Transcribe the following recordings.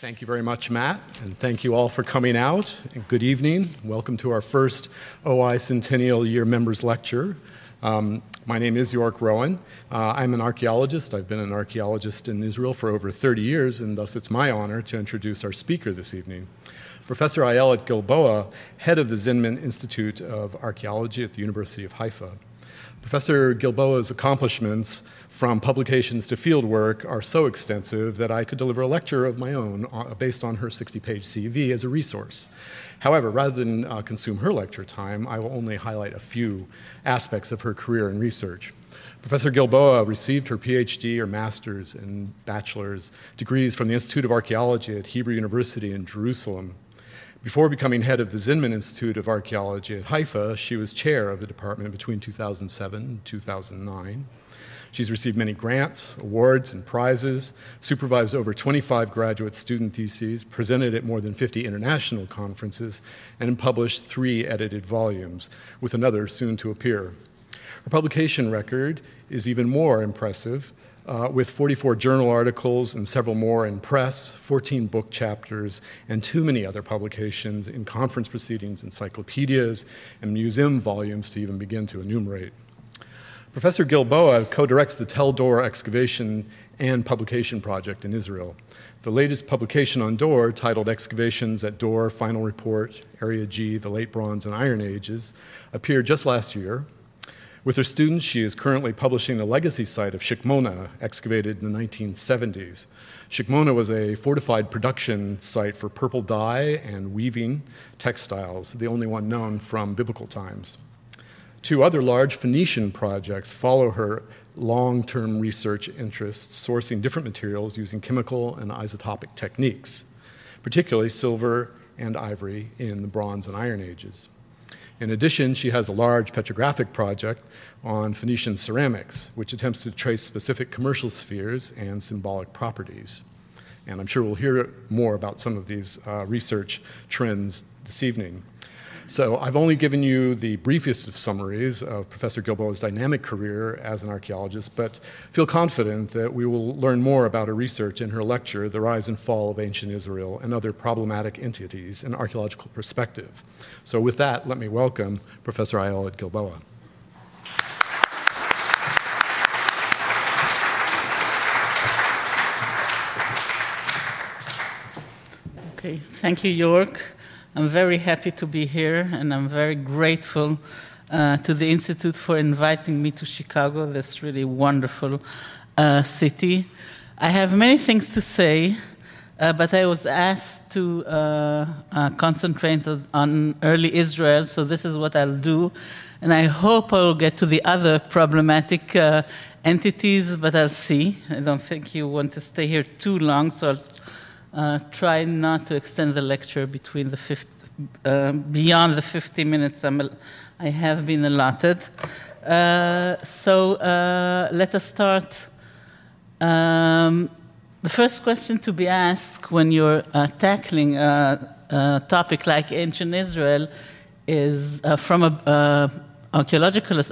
Thank you very much, Matt, and thank you all for coming out. And good evening. Welcome to our first OI Centennial Year Members Lecture. Um, my name is Yorke Rowan. Uh, I'm an archaeologist. I've been an archaeologist in Israel for over 30 years, and thus it's my honor to introduce our speaker this evening. Professor Ayelet Gilboa, head of the Zinman Institute of Archaeology at the University of Haifa. Professor Gilboa's accomplishments from publications to fieldwork are so extensive that I could deliver a lecture of my own uh, based on her 60 page CV as a resource. However, rather than uh, consume her lecture time, I will only highlight a few aspects of her career and research. Professor Gilboa received her PhD or master's and bachelor's degrees from the Institute of Archaeology at Hebrew University in Jerusalem. Before becoming head of the Zinman Institute of Archaeology at Haifa, she was chair of the department between 2007 and 2009. She's received many grants, awards, and prizes, supervised over 25 graduate student theses, presented at more than 50 international conferences, and published three edited volumes, with another soon to appear. Her publication record is even more impressive, uh, with 44 journal articles and several more in press, 14 book chapters, and too many other publications in conference proceedings, encyclopedias, and museum volumes to even begin to enumerate. Professor Gilboa co directs the Tel Dor excavation and publication project in Israel. The latest publication on Dor, titled Excavations at Dor Final Report, Area G, the Late Bronze and Iron Ages, appeared just last year. With her students, she is currently publishing the legacy site of Shikmona, excavated in the 1970s. Shikmona was a fortified production site for purple dye and weaving textiles, the only one known from biblical times. Two other large Phoenician projects follow her long term research interests, sourcing different materials using chemical and isotopic techniques, particularly silver and ivory in the Bronze and Iron Ages. In addition, she has a large petrographic project on Phoenician ceramics, which attempts to trace specific commercial spheres and symbolic properties. And I'm sure we'll hear more about some of these uh, research trends this evening. So I've only given you the briefest of summaries of Professor Gilboa's dynamic career as an archaeologist, but feel confident that we will learn more about her research in her lecture, The Rise and Fall of Ancient Israel and Other Problematic Entities in Archaeological Perspective. So with that, let me welcome Professor Ayelet Gilboa. Okay, thank you, Yorke. I'm very happy to be here, and I'm very grateful uh, to the Institute for inviting me to Chicago, this really wonderful uh, city. I have many things to say, uh, but I was asked to uh, uh, concentrate on early Israel, so this is what I'll do. And I hope I will get to the other problematic uh, entities, but I'll see. I don't think you want to stay here too long, so I'll uh, try not to extend the lecture between the 50, uh, beyond the 50 minutes I'm, i have been allotted. Uh, so uh, let us start. Um, the first question to be asked when you're uh, tackling a, a, topic like ancient Israel is, from an archaeological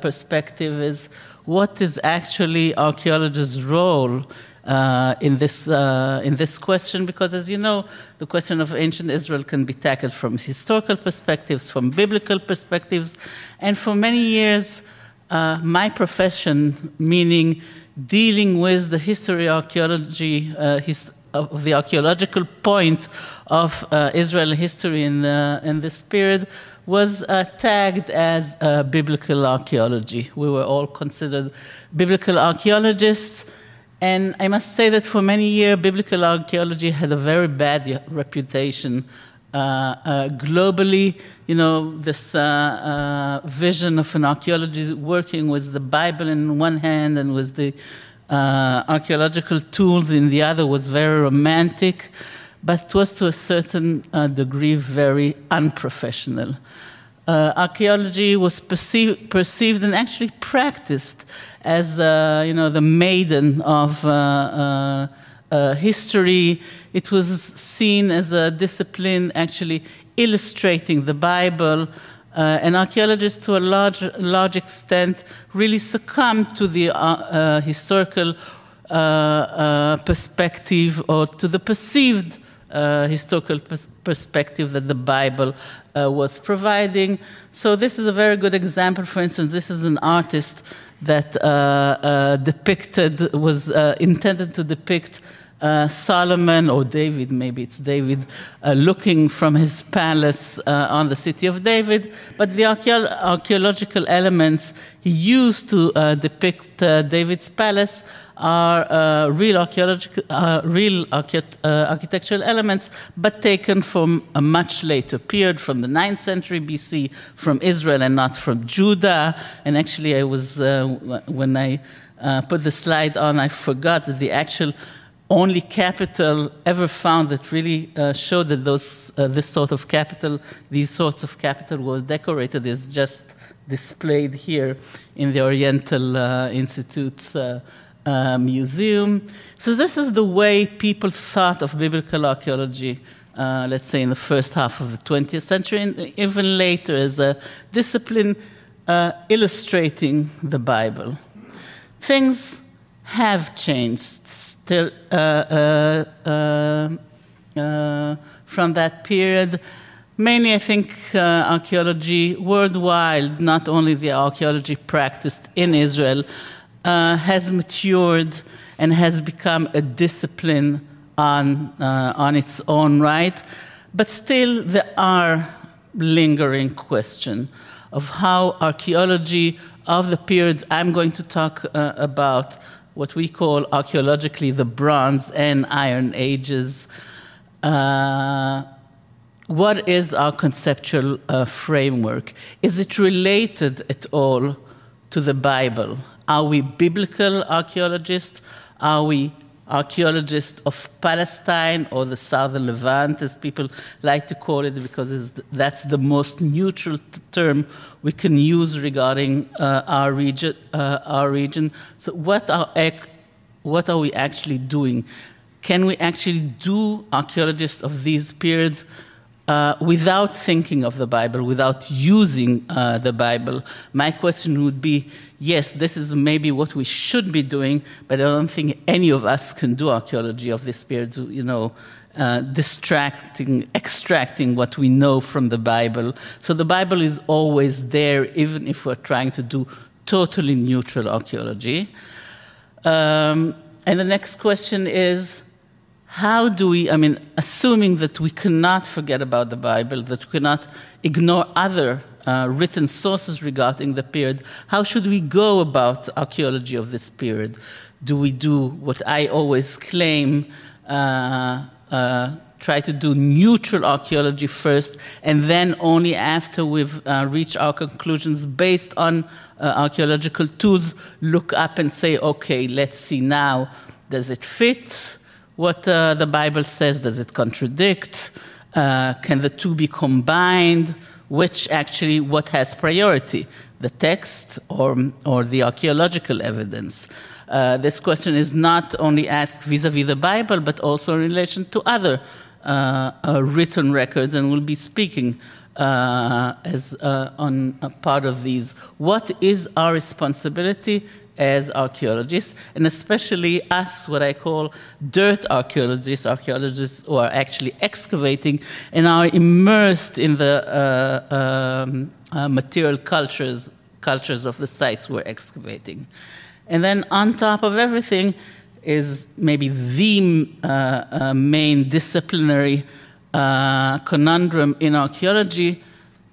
perspective, is what is actually archaeologists' role uh, in, this, uh, in this question because, as you know, the question of ancient Israel can be tackled from historical perspectives, from biblical perspectives, and for many years, uh, my profession, meaning dealing with the history archaeology, uh, his, of the archaeological point of uh, Israel history in, the, in this period, was uh, tagged as uh, biblical archaeology. We were all considered biblical archaeologists. And I must say that for many years, biblical archaeology had a very bad reputation. Uh, uh, globally, you know, this uh, uh vision of an archaeologist working with the Bible in one hand and with the uh, archaeological tools in the other was very romantic, but it was to a certain uh, degree very unprofessional. archaeology was perceived, perceived and actually practiced as uh, you know the maiden of uh, uh, uh, history. It was seen as a discipline actually illustrating the Bible. Uh, and archaeologists, to a large, large extent, really succumbed to the uh, historical perspective or to the perceived uh, historical pers- perspective that the Bible uh, was providing. So, this is a very good example. For instance, this is an artist that uh, uh, depicted, was intended to depict. Uh, Solomon or David, maybe it's David, uh, looking from his palace uh, on the city of David. But the archaeological elements he used to depict David's palace are uh, real, archaeological, uh, real uh, architectural elements, but taken from a much later period, from the 9th century BC, from Israel and not from Judah. And actually, I was, uh, when I uh, put the slide on, I forgot that the actual only capital ever found that really uh, showed that those, this sort of capital, these sorts of capital was decorated is just displayed here in the Oriental Institute's uh, museum. So, this is the way people thought of biblical archaeology, uh, let's say in the first half of the 20th century, and even later as a discipline uh, illustrating the Bible. Things have changed still uh, uh, uh, from that period. Mainly, I think archaeology worldwide, not only the archaeology practiced in Israel, uh, has matured and has become a discipline on, uh, on its own right. But still, there are lingering questions of how archaeology of the periods I'm going to talk uh, about, what we call archaeologically the Bronze and Iron Ages. Uh, what is our conceptual uh, framework? Is it related at all to the Bible? Are we biblical archaeologists? Are we archaeologists of Palestine or the southern Levant, as people like to call it, because that's the most neutral term we can use regarding uh, our region. Uh, our region. So, what are what are we actually doing? Can we actually do archaeologists of these periods? Uh, without thinking of the Bible, without using uh, the Bible, my question would be yes, this is maybe what we should be doing, but I don't think any of us can do archaeology of this period, you know, uh, distracting, extracting what we know from the Bible. So the Bible is always there, even if we're trying to do totally neutral archaeology. Um, and the next question is how do we, I mean, assuming that we cannot forget about the Bible, that we cannot ignore other uh, written sources regarding the period, how should we go about archaeology of this period? Do we do what I always claim, uh, uh, try to do neutral archaeology first, and then only after we've uh, reached our conclusions based on uh, archaeological tools, look up and say, okay, let's see now, does it fit? What uh, the Bible says? Does it contradict? Uh, can the two be combined? Which actually, what has priority, the text or, or the archaeological evidence? Uh, this question is not only asked vis a vis the Bible, but also in relation to other uh, uh, written records, and we'll be speaking uh, as on a part of these. What is our responsibility as archaeologists, and especially us, what I call dirt archaeologists, archaeologists who are actually excavating and are immersed in the uh, um, uh, material cultures, cultures of the sites we're excavating. And then on top of everything is maybe the uh, uh main disciplinary uh, conundrum in archaeology,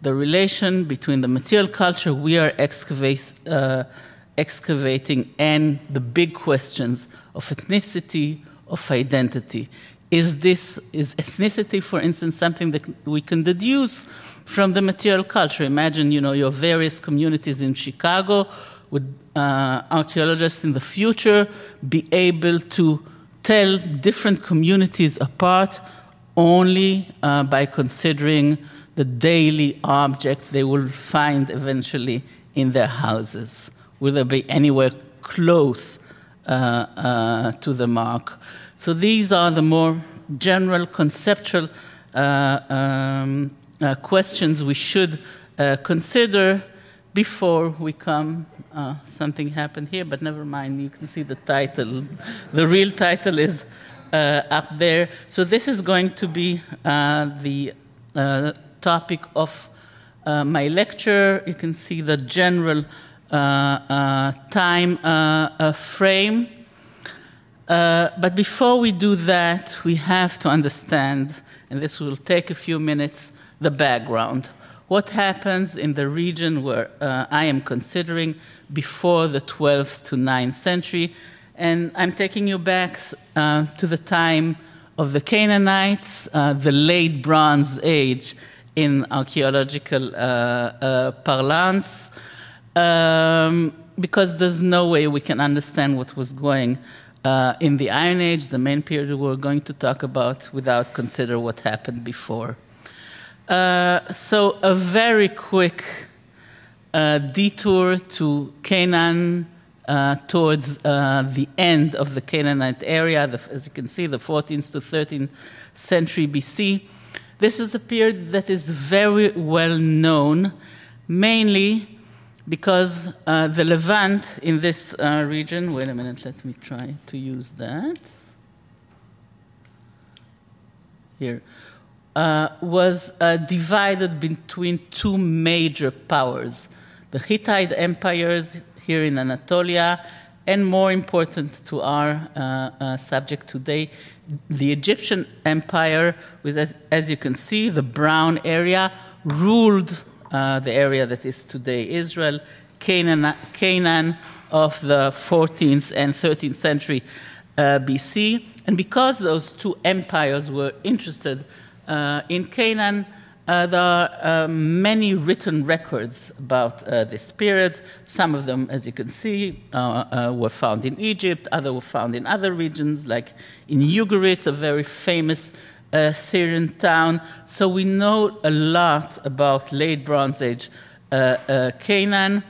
the relation between the material culture we are excavating uh, excavating and the big questions of ethnicity, of identity. Is this is ethnicity, for instance, something that we can deduce from the material culture? Imagine, you know, your various communities in Chicago. Would uh, archaeologists in the future be able to tell different communities apart only uh, by considering the daily object they will find eventually in their houses? Will there be anywhere close uh, uh, to the mark? So these are the more general conceptual uh, um, questions we should consider before we come uh, something happened here, but never mind. You can see the title. the real title is uh, up there. So this is going to be uh, the topic of my lecture. You can see the general time frame. but before we do that, we have to understand, and this will take a few minutes, the background what happens in the region where uh, I am considering before the 12th to 9th century. And I'm taking you back uh, to the time of the Canaanites, uh, the late Bronze Age in archaeological uh, uh, parlance, um, because there's no way we can understand what was going uh, in the Iron Age, the main period we're going to talk about, without consider what happened before. Uh, so, a very quick uh, detour to Canaan uh, towards uh, the end of the Canaanite area, the, as you can see, the 14th to 13th century BC. This is a period that is very well known, mainly because uh, the Levant in this region, wait a minute, let me try to use that. Here uh, was uh, divided between two major powers the Hittite empires here in Anatolia, and more important to our uh, uh subject today, the Egyptian empire, with, as, as, you can see, the brown area, ruled uh, the area that is today Israel, Canaan, Canaan of the 14th and 13th century uh, BC. And because those two empires were interested uh, in Canaan, uh, there are uh, many written records about uh, this period. Some of them, as you can see, uh, were found in Egypt, others were found in other regions, like in Ugarit, a very famous Syrian town. So we know a lot about late Bronze Age Canaan.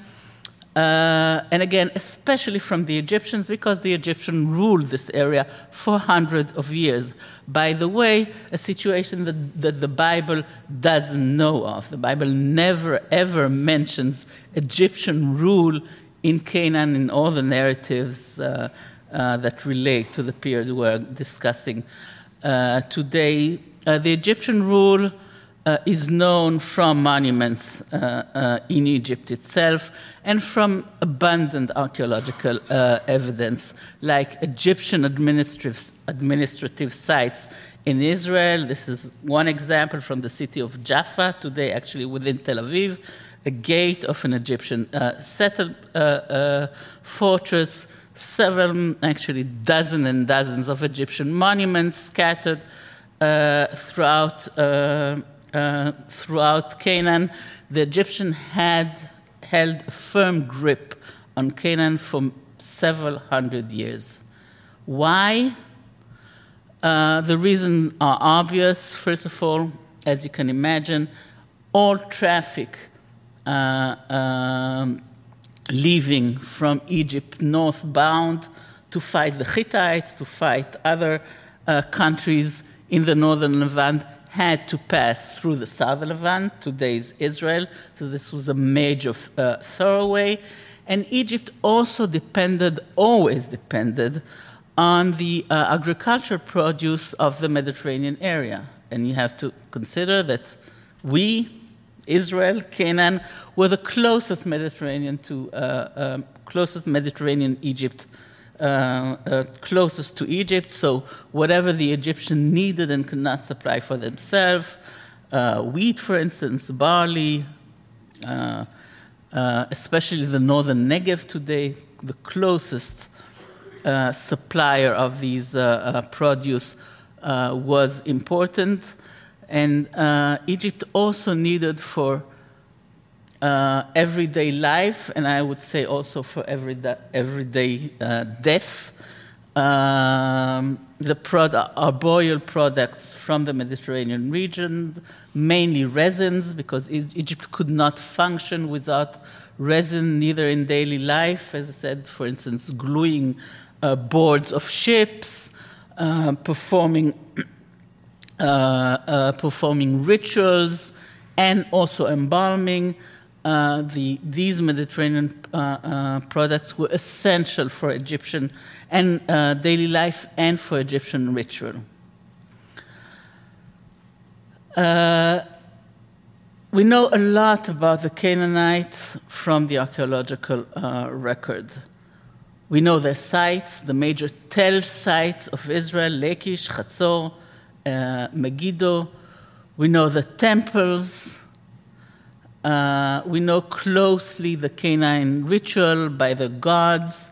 Uh, and again, especially from the Egyptians, because the Egyptians ruled this area for hundreds of years. By the way, a situation that, that the Bible doesn't know of. The Bible never ever mentions Egyptian rule in Canaan in all the narratives uh, uh, that relate to the period we're discussing uh, today. Uh, the Egyptian rule uh, is known from monuments uh, uh, in Egypt itself and from abundant archaeological uh, evidence, like Egyptian administrative, administrative sites in Israel. This is one example from the city of Jaffa, today actually within Tel Aviv, a gate of an Egyptian uh, settled uh, fortress, several, actually dozens and dozens of Egyptian monuments scattered throughout uh, throughout Canaan, the Egyptian had held a firm grip on Canaan for several hundred years. Why? Uh, the reasons are obvious. First of all, as you can imagine, all traffic uh, um, leaving from Egypt northbound to fight the Hittites, to fight other uh, countries in the northern Levant had to pass through the southern Levant, today's Israel. So this was a major uh, thoroughway. And Egypt also depended, always depended, on the uh, agricultural produce of the Mediterranean area. And you have to consider that we, Israel, Canaan, were the closest Mediterranean to uh, um, closest Mediterranean Egypt uh, uh, closest to Egypt, so whatever the Egyptian needed and could not supply for themselves, uh, wheat, for instance, barley, uh, uh, especially the northern Negev today, the closest supplier of these produce was important. And Egypt also needed for uh, everyday life, and I would say also for everyday, everyday uh, death. Um, the product, arboreal products from the Mediterranean region, mainly resins, because Egypt could not function without resin, neither in daily life, as I said, for instance, gluing uh, boards of ships, uh, performing, uh, uh, performing rituals, and also embalming. uh, the, these Mediterranean uh, uh, products were essential for Egyptian and uh, daily life and for Egyptian ritual. Uh, we know a lot about the Canaanites from the archaeological uh, record. We know their sites, the major tel sites of Israel, Lachish, Chatzor, Megiddo. We know the temples, uh, we know closely the Canaan ritual by the gods,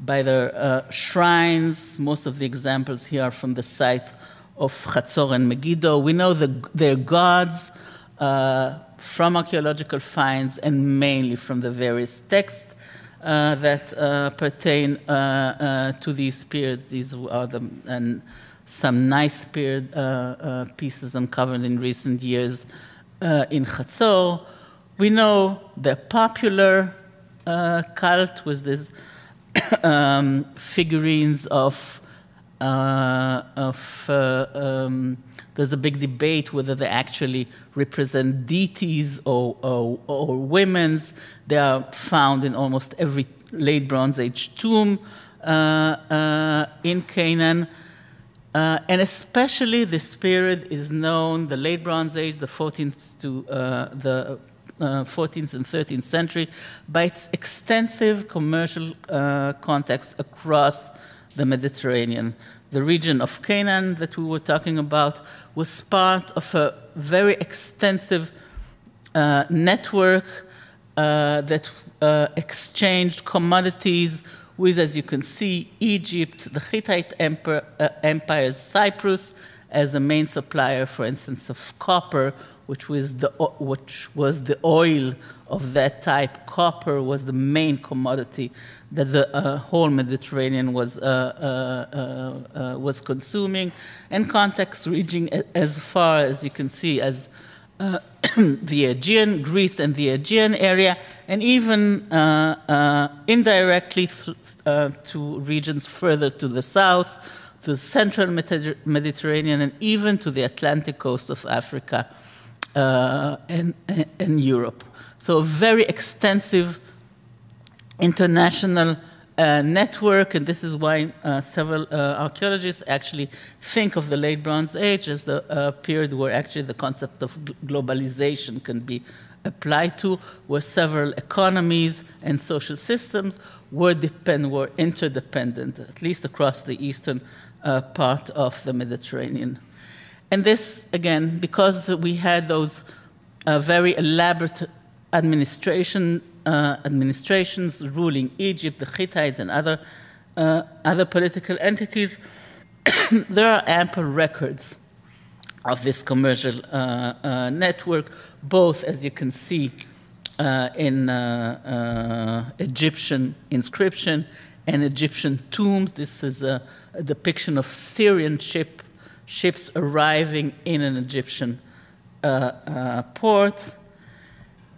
by the uh, shrines. Most of the examples here are from the site of Chatzor and Megiddo. We know the, their gods uh, from archaeological finds and mainly from the various texts uh, that uh, pertain uh, to these periods. These are the, and some nice period pieces uncovered in recent years in Chatzor. We know the popular uh, cult was these um, figurines of uh, of uh, um, there's a big debate whether they actually represent deities or, or, or women's. They are found in almost every late Bronze Age tomb uh, uh, in Canaan. Uh, and especially this period is known, the late Bronze Age, the 14th to uh, the uh, 14th and 13th century by its extensive commercial uh, context across the Mediterranean. The region of Canaan that we were talking about was part of a very extensive uh, network uh, that exchanged commodities with, as you can see, Egypt, the Hittite Empire, uh, Empire's Cyprus as a main supplier, for instance, of copper, which was the which was the oil of that type. Copper was the main commodity that the uh, whole Mediterranean was uh, uh, uh was consuming, and context reaching as far as you can see as. Uh, the Aegean, Greece, and the Aegean area, and even uh, indirectly th- to regions further to the south, to the central Mediterranean, and even to the Atlantic coast of Africa uh, in, in Europe. So, a very extensive international uh, network, and this is why uh, several uh, archaeologists actually think of the late Bronze Age as the uh, period where actually the concept of globalization can be applied to, where several economies and social systems were depend were interdependent, at least across the eastern uh, part of the Mediterranean. And this, again, because we had those uh, very elaborate administration, uh, administrations ruling Egypt, the Hittites, and other, uh, other political entities, there are ample records of this commercial uh, uh, network, both, as you can see, uh, in Egyptian inscription and Egyptian tombs. This is a, a depiction of Syrian ship ships arriving in an Egyptian uh, uh, port.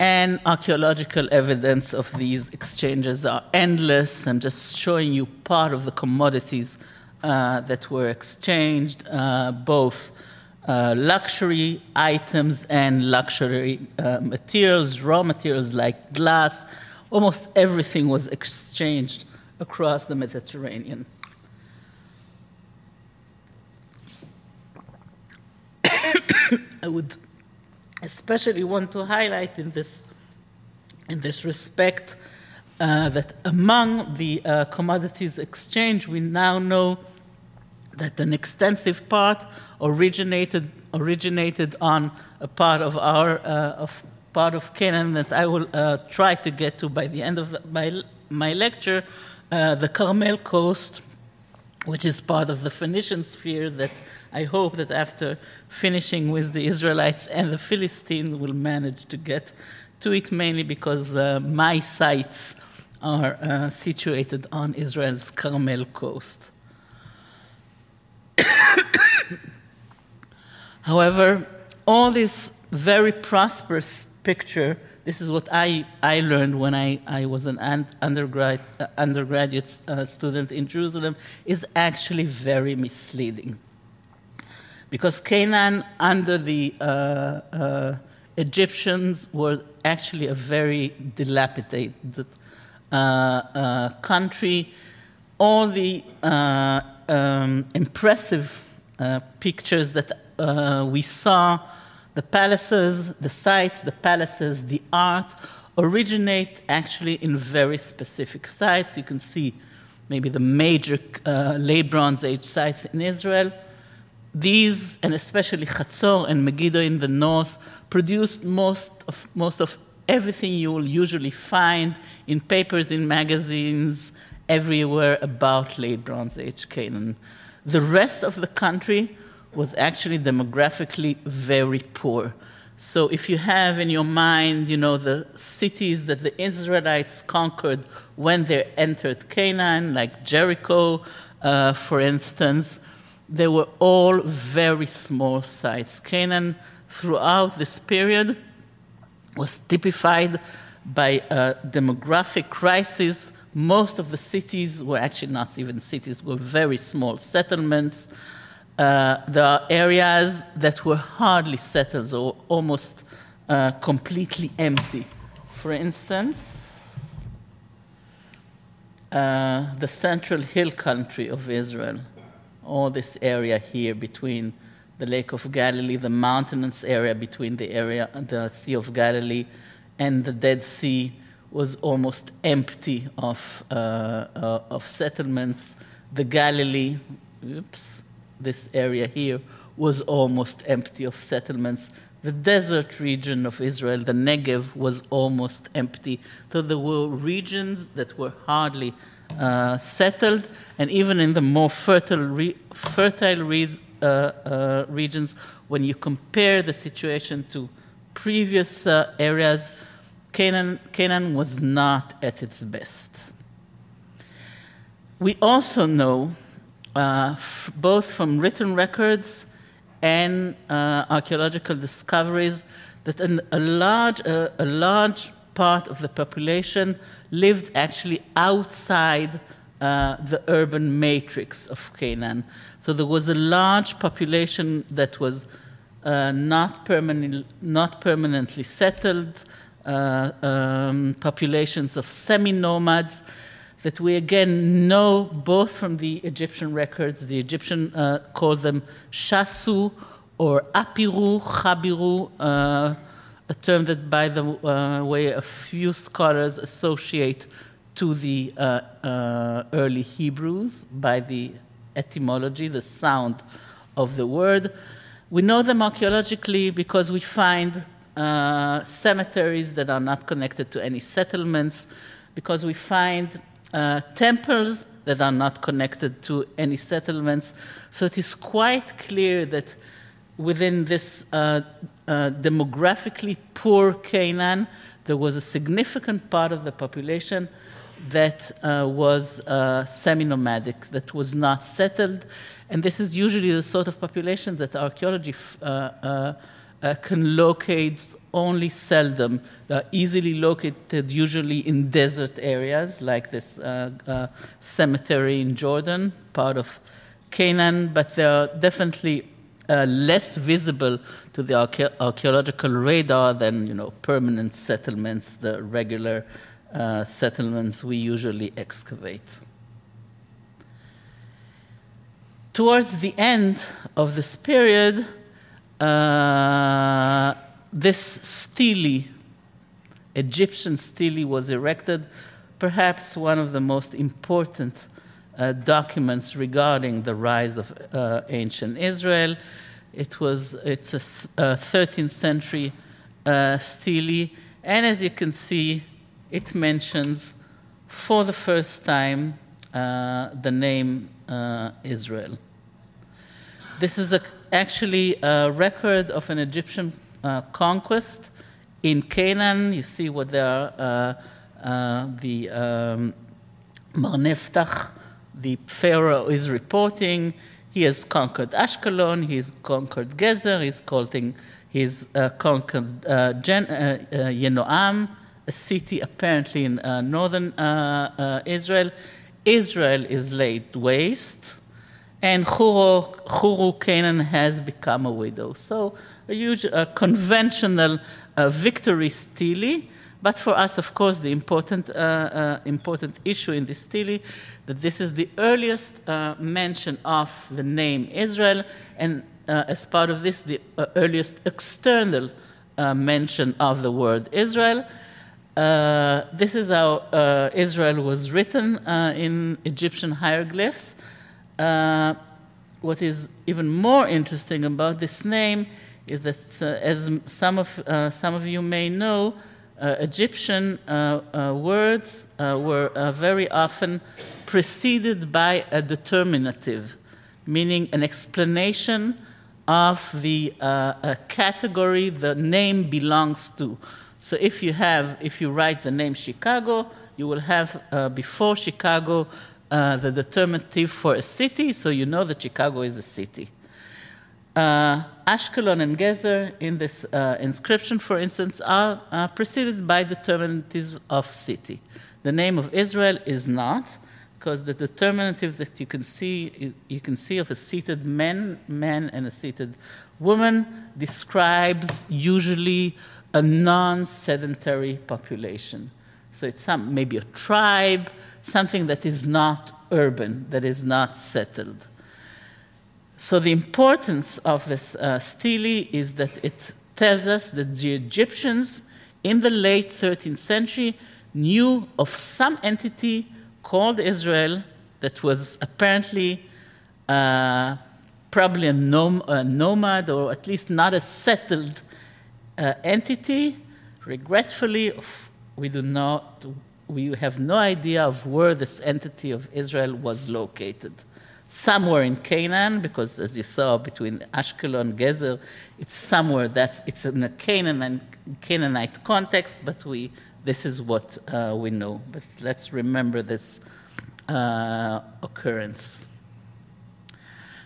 And archaeological evidence of these exchanges are endless. I'm just showing you part of the commodities uh, that were exchanged, uh, both uh, luxury items and luxury uh, materials, raw materials like glass. Almost everything was exchanged across the Mediterranean. I would especially want to highlight in this, in this respect uh, that among the uh, commodities exchange, we now know that an extensive part originated, originated on a part of our uh, of part of Canaan that I will uh, try to get to by the end of the, my, my lecture, uh, the Carmel Coast, which is part of the Phoenician sphere that I hope that after finishing with the Israelites and the Philistines, we'll manage to get to it mainly because uh, my sites are uh, situated on Israel's Carmel coast. However, all this very prosperous picture, this is what I, I learned when I, I was an undergrad, uh, undergraduate uh, student in Jerusalem, is actually very misleading because Canaan, under the uh, uh, Egyptians were actually a very dilapidated uh, uh, country. All the um, impressive pictures that we saw, the palaces, the sites, the palaces, the art, originate actually in very specific sites. You can see maybe the major uh, late Bronze Age sites in Israel. These, and especially Chatzor and Megiddo in the north, produced most of, most of everything you will usually find in papers, in magazines, everywhere about late Bronze Age Canaan. The rest of the country was actually demographically very poor. So if you have in your mind, you know, the cities that the Israelites conquered when they entered Canaan, like Jericho, uh, for instance, they were all very small sites. Canaan, throughout this period, was typified by a demographic crisis. Most of the cities were actually not even cities, were very small settlements. Uh, there are areas that were hardly settled or almost uh, completely empty. For instance, uh, the central hill country of Israel, all this area here between the Lake of Galilee, the mountainous area between the area, the Sea of Galilee, and the Dead Sea was almost empty of, uh, uh, of settlements. The Galilee, oops, this area here was almost empty of settlements. The desert region of Israel, the Negev, was almost empty. So there were regions that were hardly uh, settled, and even in the more fertile, re- fertile re- uh, uh, regions, when you compare the situation to previous uh, areas, Canaan, Canaan was not at its best. We also know uh, both from written records and uh, archaeological discoveries that an, a, large, uh, a large part of the population lived actually outside uh, the urban matrix of Canaan. So there was a large population that was uh, not, permanent, not permanently settled, um, populations of semi nomads that we again know both from the Egyptian records. The Egyptian uh, them shasu or apiru, chabiru, uh, a term that, by the uh, way, a few scholars associate to the uh, uh, early Hebrews by the etymology, the sound of the word. We know them archaeologically because we find uh, cemeteries that are not connected to any settlements, because we find uh, temples that are not connected to any settlements. So it is quite clear that within this uh, uh, demographically poor Canaan, there was a significant part of the population that uh, was uh, semi nomadic, that was not settled. And this is usually the sort of population that archaeology uh, can locate only seldom. They're easily located, usually in desert areas, like this uh, uh, cemetery in Jordan, part of Canaan, but they're definitely uh, less visible to the archae- archaeological radar than you know permanent settlements, the regular uh, settlements we usually excavate. Towards the end of this period, uh, this stele, Egyptian stele, was erected, perhaps one of the most important uh, documents regarding the rise of uh, ancient Israel. It was it's a, a 13th century uh, stele, and as you can see, it mentions for the first time uh, the name uh, Israel. This is a, actually a record of an Egyptian uh, conquest in Canaan. You see what they are, uh, uh, the um, Merneptah, the Pharaoh is reporting. He has conquered Ashkelon, he's conquered Gezer, he's, calling, he's uh, conquered uh, Gen- uh, Yenoam, a city apparently in northern Israel. Israel is laid waste, and Huru Canaan has become a widow. So a huge uh, conventional uh, victory stele. But for us, of course, the important, uh, uh important issue in this stele that this is the earliest uh, mention of the name Israel, and uh, as part of this, the earliest external mention of the word Israel. this is how Israel was written in Egyptian hieroglyphs. Uh, what is even more interesting about this name is that, uh, as some of, uh, some of you may know, uh, Egyptian uh, words were very often preceded by a determinative, meaning an explanation of the category the name belongs to. So if you have, if you write the name Chicago, you will have before Chicago uh, the determinative for a city, so you know that Chicago is a city. Uh, Ashkelon and Gezer in this uh, inscription, for instance, are uh, preceded by determinatives of city. The name of Israel is not, because the determinative that you can see, you can see of a seated man, man and a seated woman describes usually a non-sedentary population. So it's some maybe a tribe, something that is not urban, that is not settled. So the importance of this uh, stele is that it tells us that the Egyptians in the late 13th century knew of some entity called Israel that was apparently uh, probably a, nom- a, nomad or at least not a settled uh, entity. Regretfully, we do not we have no idea of where this entity of Israel was located. Somewhere in Canaan, because as you saw between Ashkelon and Gezer, it's somewhere that's it's in a Canaan Canaanite context, but we this is what uh, we know. But let's remember this uh, occurrence.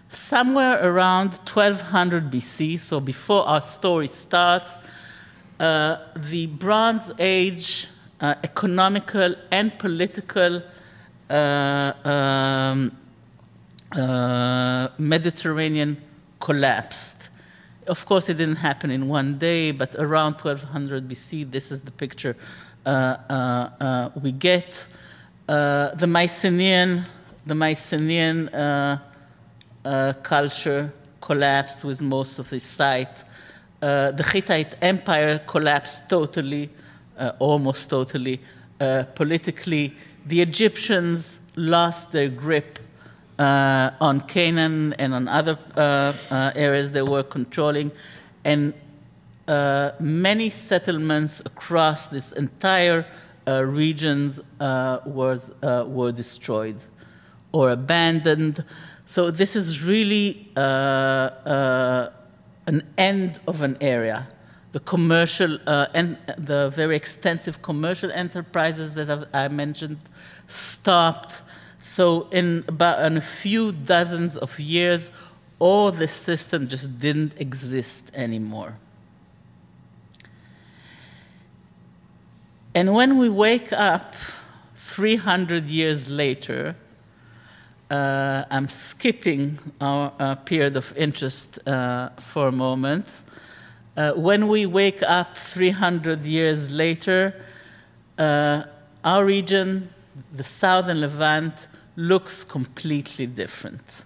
Somewhere around 1200 BC, so before our story starts, uh, the Bronze Age uh, economical and political uh, um, uh, Mediterranean collapsed. Of course, it didn't happen in one day, but around 1200 BC, this is the picture uh, uh, uh, we get. the Mycenaean, the Mycenaean culture collapsed with most of the site. the Hittite Empire collapsed totally almost totally. Politically, the Egyptians lost their grip uh, on Canaan and on other areas they were controlling, and many settlements across this entire regions was, were destroyed or abandoned. So this is really uh, uh, an end of an area the commercial uh, and the very extensive commercial enterprises that I mentioned stopped. So in about in a few dozens of years, all the system just didn't exist anymore. And when we wake up 300 years later, uh, I'm skipping our, our, period of interest uh, for a moment. Uh, when we wake up 300 years later, uh, our region, the southern Levant, looks completely different.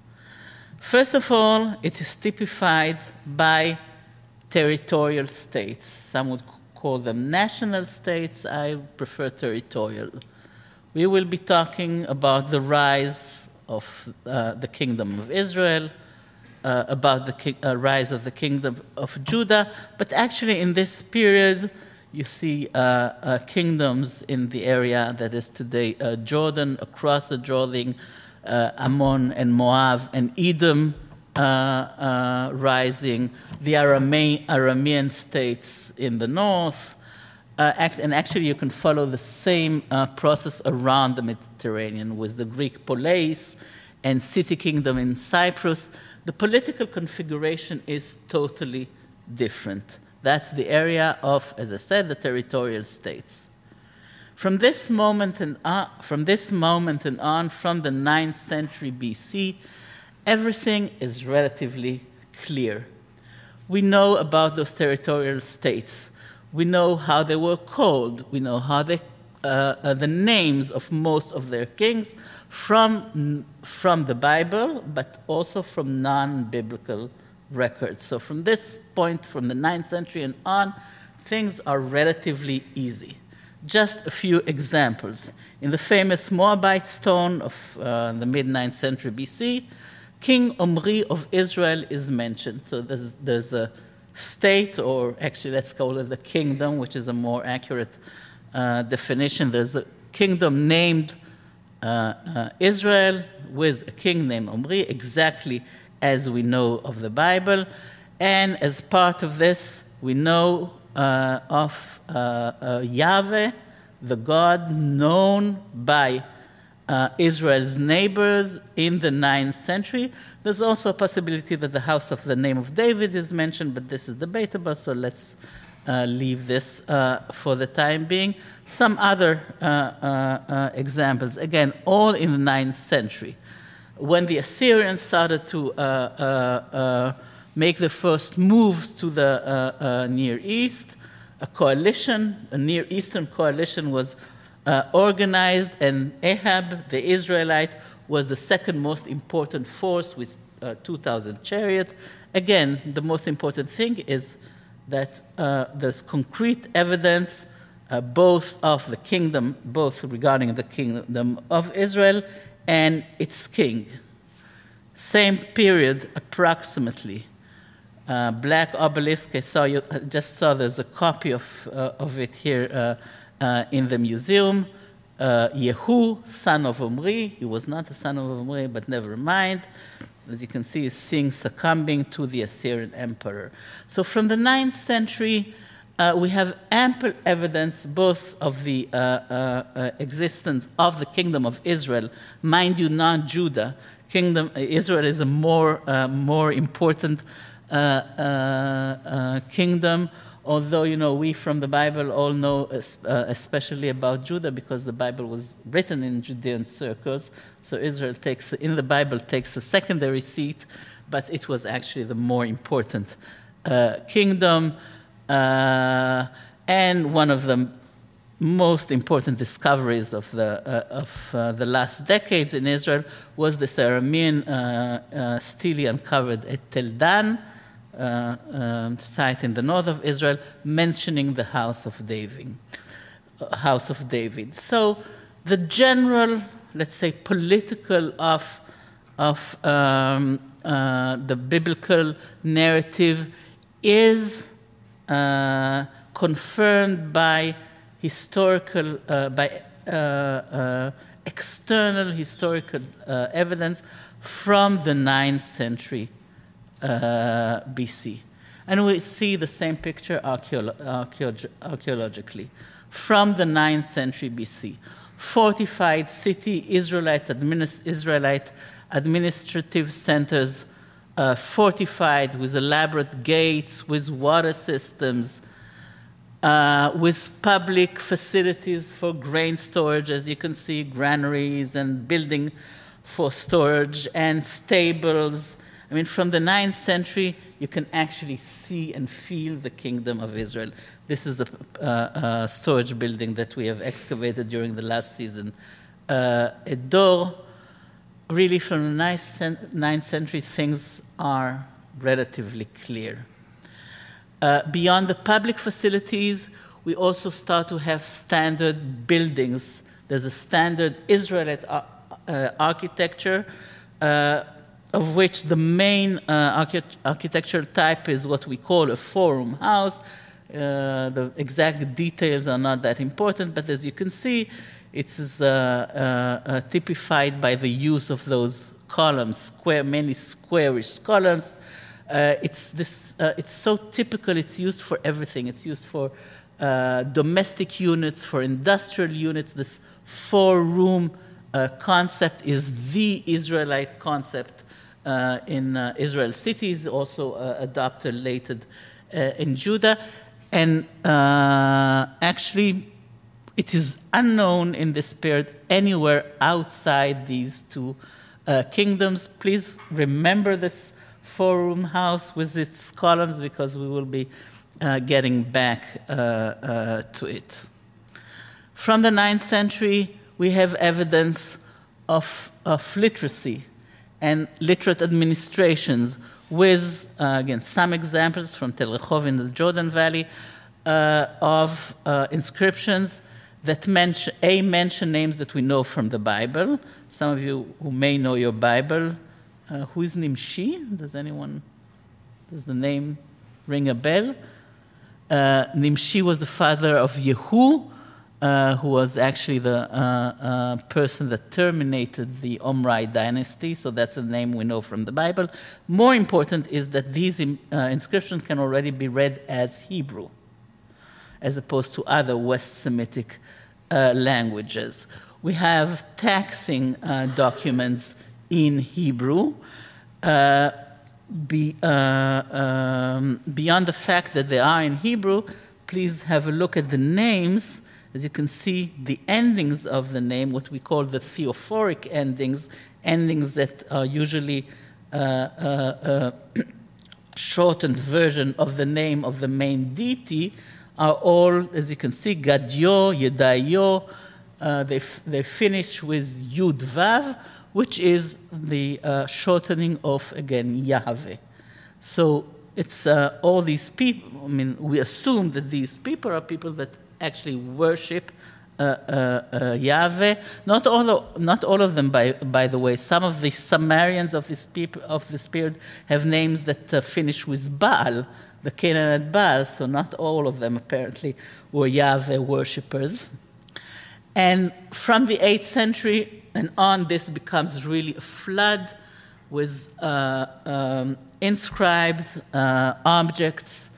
First of all, it is typified by territorial states. Some would call them national states. I prefer territorial. We will be talking about the rise of uh, the Kingdom of Israel, uh, about the uh, rise of the kingdom of Judah, but actually in this period, you see uh, uh kingdoms in the area that is today uh, Jordan, across the Jordan, uh, Ammon and Moab and Edom rising, the Arame- Aramean states in the north. Act- and actually, you can follow the same process around the Mediterranean with the Greek polis and city kingdom in Cyprus the political configuration is totally different. That's the area of, as I said, the territorial states. From this moment and on, from this moment and on, from the 9th century BC, everything is relatively clear. We know about those territorial states. We know how they were called. We know how they, uh, uh, the names of most of their kings from, from the Bible, but also from non biblical records. So, from this point, from the 9th century and on, things are relatively easy. Just a few examples. In the famous Moabite stone of uh, the mid 9th century BC, King Omri of Israel is mentioned. So there's, there's a state, or actually let's call it a kingdom, which is a more accurate uh, definition. There's a kingdom named uh, uh, Israel with a king named Omri, exactly as we know of the Bible. And as part of this, we know uh, of uh, uh, Yahweh, the God known by uh, Israel's neighbors in the 9th century. There's also a possibility that the house of the name of David is mentioned, but this is debatable, so let's uh, leave this uh, for the time being. Some other examples, again, all in the 9th century. When the Assyrians started to make the first moves to the Near East, a coalition, a Near Eastern coalition, was uh, organized, and Ahab, the Israelite, was the second most important force with uh, 2,000 chariots. Again, the most important thing is that uh, there's concrete evidence uh, both of the kingdom, both regarding the kingdom of Israel and its king. Same period, approximately. Uh, black obelisk. I saw you. I just saw there's a copy of uh, of it here uh, in the museum. Uh, Yehu, son of Omri, he was not the son of Omri, but never mind. As you can see, he's seeing succumbing to the Assyrian emperor. So from the 9th century, uh, we have ample evidence both of the uh, uh, uh existence of the kingdom of Israel, mind you, not Judah. Kingdom Israel is a more uh, more important uh, kingdom. Although you know we from the bible all know uh, especially about judah because the bible was written in judean circles. So israel takes in the bible takes a secondary seat but it was actually the more important uh, kingdom. uh, and one of the most important discoveries of the, uh, of, uh, the last decades in Israel was the Aramean uh, stele uncovered at Tel Dan, uh, um, site in the north of Israel mentioning the house of David. Uh, house of David. So the general, let's say, political of of um, uh, the biblical narrative is uh, confirmed by historical, uh, by uh, external historical evidence from the 9th century uh, BC. And we see the same picture archeolo- archeolog- archaeologically from the 9th century BC. Fortified city, Israelite, administ- Israelite administrative centers, uh, fortified with elaborate gates, with water systems, uh, with public facilities for grain storage, as you can see, granaries and building for storage, and stables I mean, from the 9th century, you can actually see and feel the kingdom of Israel. This is a, uh, a storage building that we have excavated during the last season. Uh, at Dor, really from the 9th century, things are relatively clear. Uh, beyond the public facilities, we also start to have standard buildings. There's a standard Israelite uh, uh architecture. Uh, of which the main uh, architectural type is what we call a four room house. Uh, the exact details are not that important, but as you can see, it is uh, uh, uh typified by the use of those columns, square, mainly squarish columns. It's, this, it's so typical, it's used for everything. It's used for domestic units, for industrial units. This four room concept is the Israelite concept uh, in uh, Israel cities, also uh, adopted later in Judah. And actually, it is unknown in the spirit anywhere outside these two uh, kingdoms. Please remember this four room house with its columns because we will be uh, getting back uh, uh, to it. From the 9th century, we have evidence of, of literacy and literate administrations with, uh, again, some examples from Tel Rehov in the Jordan Valley uh, of inscriptions that mention, A, mention names that we know from the Bible. Some of you who may know your Bible, uh, who is Nimshi? Does anyone, does the name ring a bell? Uh, Nimshi was the father of Yehu, uh, who was actually the uh, uh, person that terminated the Omride dynasty, so that's a name we know from the Bible. More important is that these uh, inscriptions can already be read as Hebrew, as opposed to other West Semitic uh, languages. We have taxing uh, documents in Hebrew. Be, um, beyond the fact that they are in Hebrew, please have a look at the names as you can see, the endings of the name, what we call the theophoric endings, endings that are usually uh, uh, uh, shortened version of the name of the main deity, are all, as you can see, Gadyo, Yedayo. Uh, they, they finish with Yud Vav, which is the uh, shortening of, again, Yahweh. So it's uh, all these people, I mean, we assume that these people are people that actually worship uh, uh, uh, Yahweh. Not all, of, not all of them, by, by the way. Some of the Sumerians of, this people, of the spirit have names that finish with Baal, the Canaanite Baal, so not all of them apparently were Yahweh worshippers. And from the 8th century and on, this becomes really a flood with uh, um, inscribed uh, objects,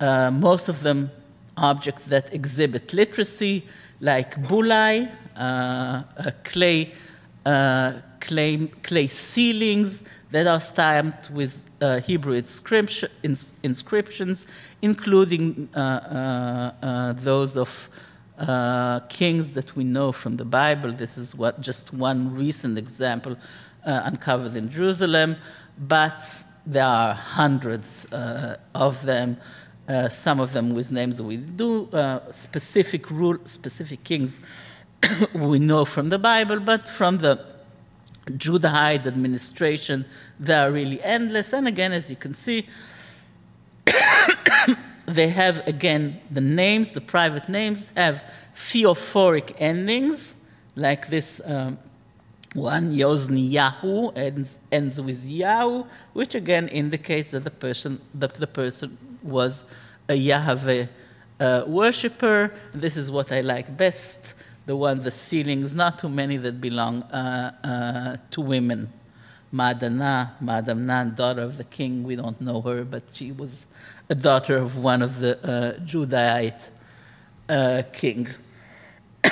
most of them objects that exhibit literacy, like bullae, uh, clay, uh, clay, clay sealings that are stamped with uh, Hebrew ins- inscriptions, including uh, uh, uh, those of kings that we know from the Bible. This is what just one recent example uncovered in Jerusalem, but there are hundreds of them. Uh, some of them with names we do, uh, specific rule, specific kings we know from the Bible, but from the Judahite administration, they are really endless. And again, as you can see, they have again the names, the private names have theophoric endings, like this um, one, Yozniyahu, ends, ends with Yahu, which again indicates that the person, that the person was a Yahweh uh, worshipper. This is what I like best the one, the sealings, not too many that belong uh, uh, to women. Madana, Madam Nan, daughter of the king, we don't know her, but she was a daughter of one of the uh, Judahite uh, king.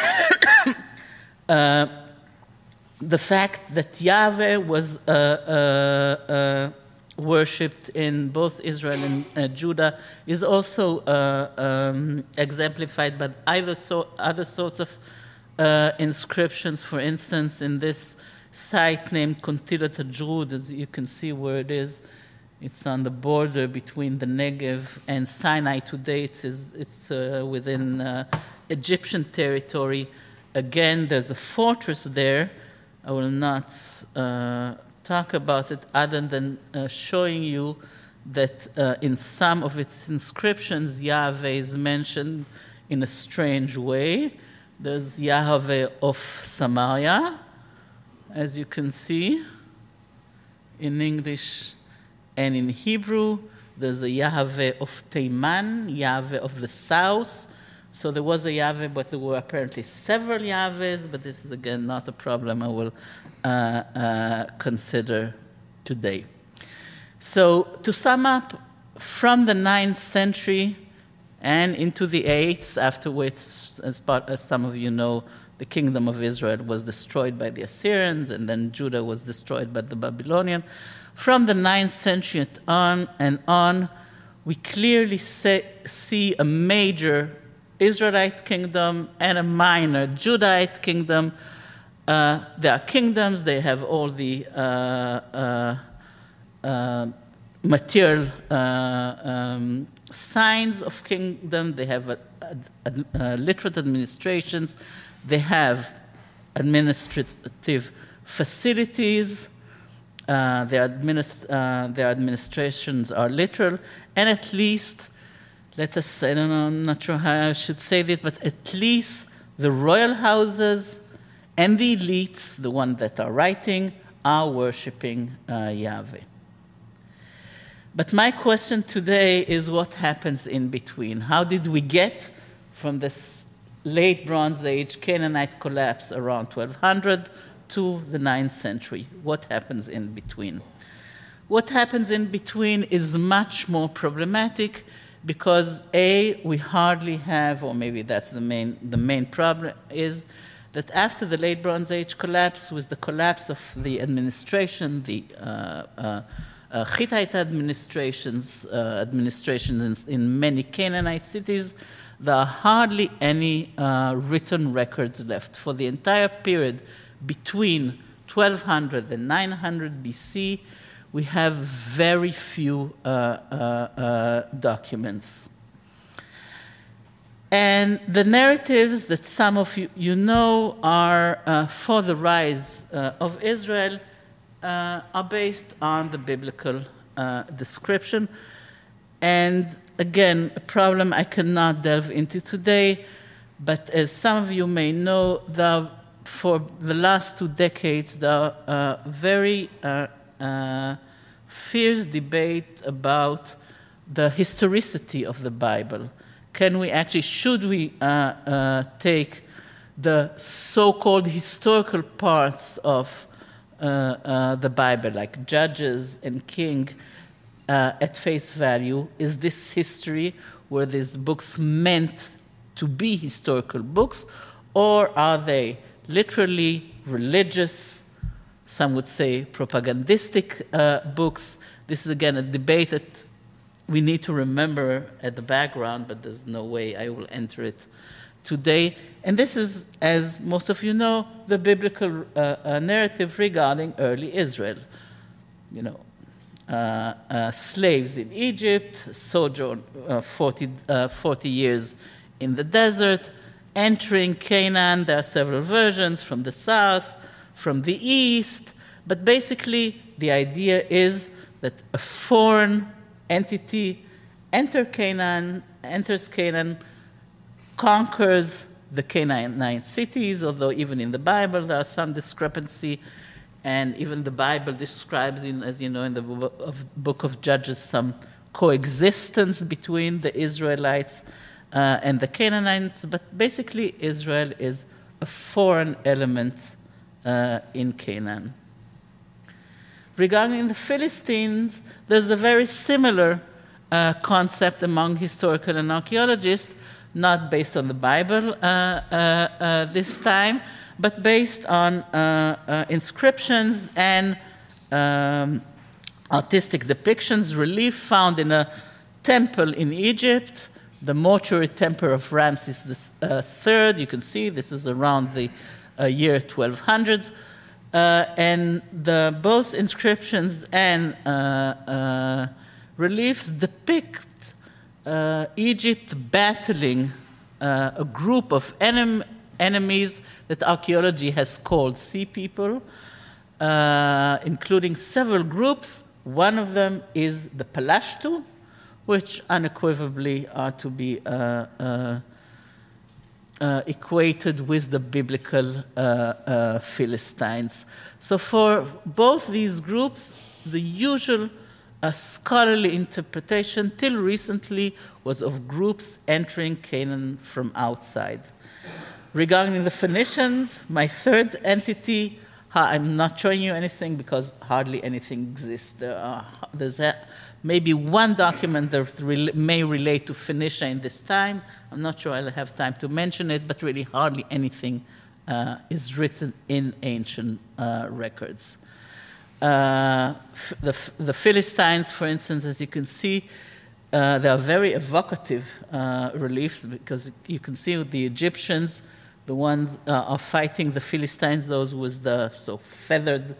Uh, the fact that Yahweh was uh, worshipped in both Israel and uh, Judah is also uh, um, exemplified by either so, other sorts of uh, inscriptions. For instance, in this site named Kuntillet Ajrud, as you can see where it is, it's on the border between the Negev and Sinai today. It's, it's uh, within uh, Egyptian territory. Again, there's a fortress there. I will not uh, talk about it other than uh, showing you that uh, in some of its inscriptions, Yahweh is mentioned in a strange way. There's Yahweh of Samaria, as you can see in English and in Hebrew. There's a Yahweh of Teiman, Yahweh of the south. So there was a Yahweh, but there were apparently several Yahwehs, but this is again not a problem I will uh, uh, consider today. So, to sum up, from the 9th century and into the 8th, after which, as, part, as some of you know, the kingdom of Israel was destroyed by the Assyrians, and then Judah was destroyed by the Babylonian. From the 9th century on and on, we clearly see a major Israelite kingdom and a minor Judahite kingdom. Uh, are kingdoms, they have all the uh, uh, uh material uh, um, signs of kingdom, they have literate administrations, they have administrative facilities, uh, their, administ- their administrations are literal, and at least, let us, I don't know, I'm not sure how I should say this, but at least the royal houses and the elites, the ones that are writing, are worshipping uh, Yahweh. But my question today is what happens in between? How did we get from this late Bronze Age Canaanite collapse around 1200 to the 9th century. What happens in between? What happens in between is much more problematic because A, we hardly have, or maybe that's the main, the main problem, is that after the late Bronze Age collapse, with the collapse of the administration, the uh, uh, uh, Hittite administrations, uh, administrations in, in, many Canaanite cities, there are hardly any uh, written records left. For the entire period between 1200 and 900 BC, we have very few uh, uh, uh, documents. And the narratives that some of you, you know are uh, for the rise uh, of Israel are based on the biblical description. And again, a problem I cannot delve into today, but as some of you may know, the for the last two decades, the uh, very uh, fierce debate about the historicity of the Bible. Can we actually, should we uh, uh, take the so called historical parts of uh, the Bible, like Judges and King, at face value? Is this history? Were these books meant to be historical books? Or are they literally religious, some would say propagandistic uh, books. This is again a debate that we need to remember at the background, but there's no way I will enter it today. And this is, as most of you know, the biblical uh, uh, narrative regarding early Israel. You know, uh, uh slaves in Egypt, sojourn uh, 40, uh, 40 years in the desert, entering Canaan. There are several versions from the south, from the east, but basically the idea is that a foreign entity enters Canaan, enters Canaan, conquers the Canaanite cities, although even in the Bible there are some discrepancy, and even the Bible describes, as you know, in the book of Judges, some coexistence between the Israelites uh, and the Canaanites, but basically Israel is a foreign element uh, in Canaan. Regarding the Philistines, there's a very similar uh, concept among historical and archaeologists, not based on the Bible uh, uh, uh, this time, but based on inscriptions and um, artistic depictions, relief found in a temple in Egypt the mortuary temple of Ramses III. Uh, you can see this is around the uh, year 1200s. Uh, and the, both inscriptions and uh, uh, reliefs depict Egypt battling a group of enem- enemies that archaeology has called sea people, including several groups. One of them is the Palashtu, which unequivocally are to be uh, uh, uh, equated with the biblical uh, uh, Philistines. So, for both these groups, the usual uh, scholarly interpretation till recently was of groups entering Canaan from outside. Regarding the Phoenicians, my third entity, I'm not showing you anything because hardly anything exists. There are, there's maybe one document that may relate to Phoenicia in this time. I'm not sure I'll have time to mention it, but really hardly anything uh, is written in ancient uh, records. Uh, the, the, Philistines, for instance, as you can see, uh, they are very evocative uh, reliefs because you can see the Egyptians the ones uh, are fighting the Philistines, those with the so feathered,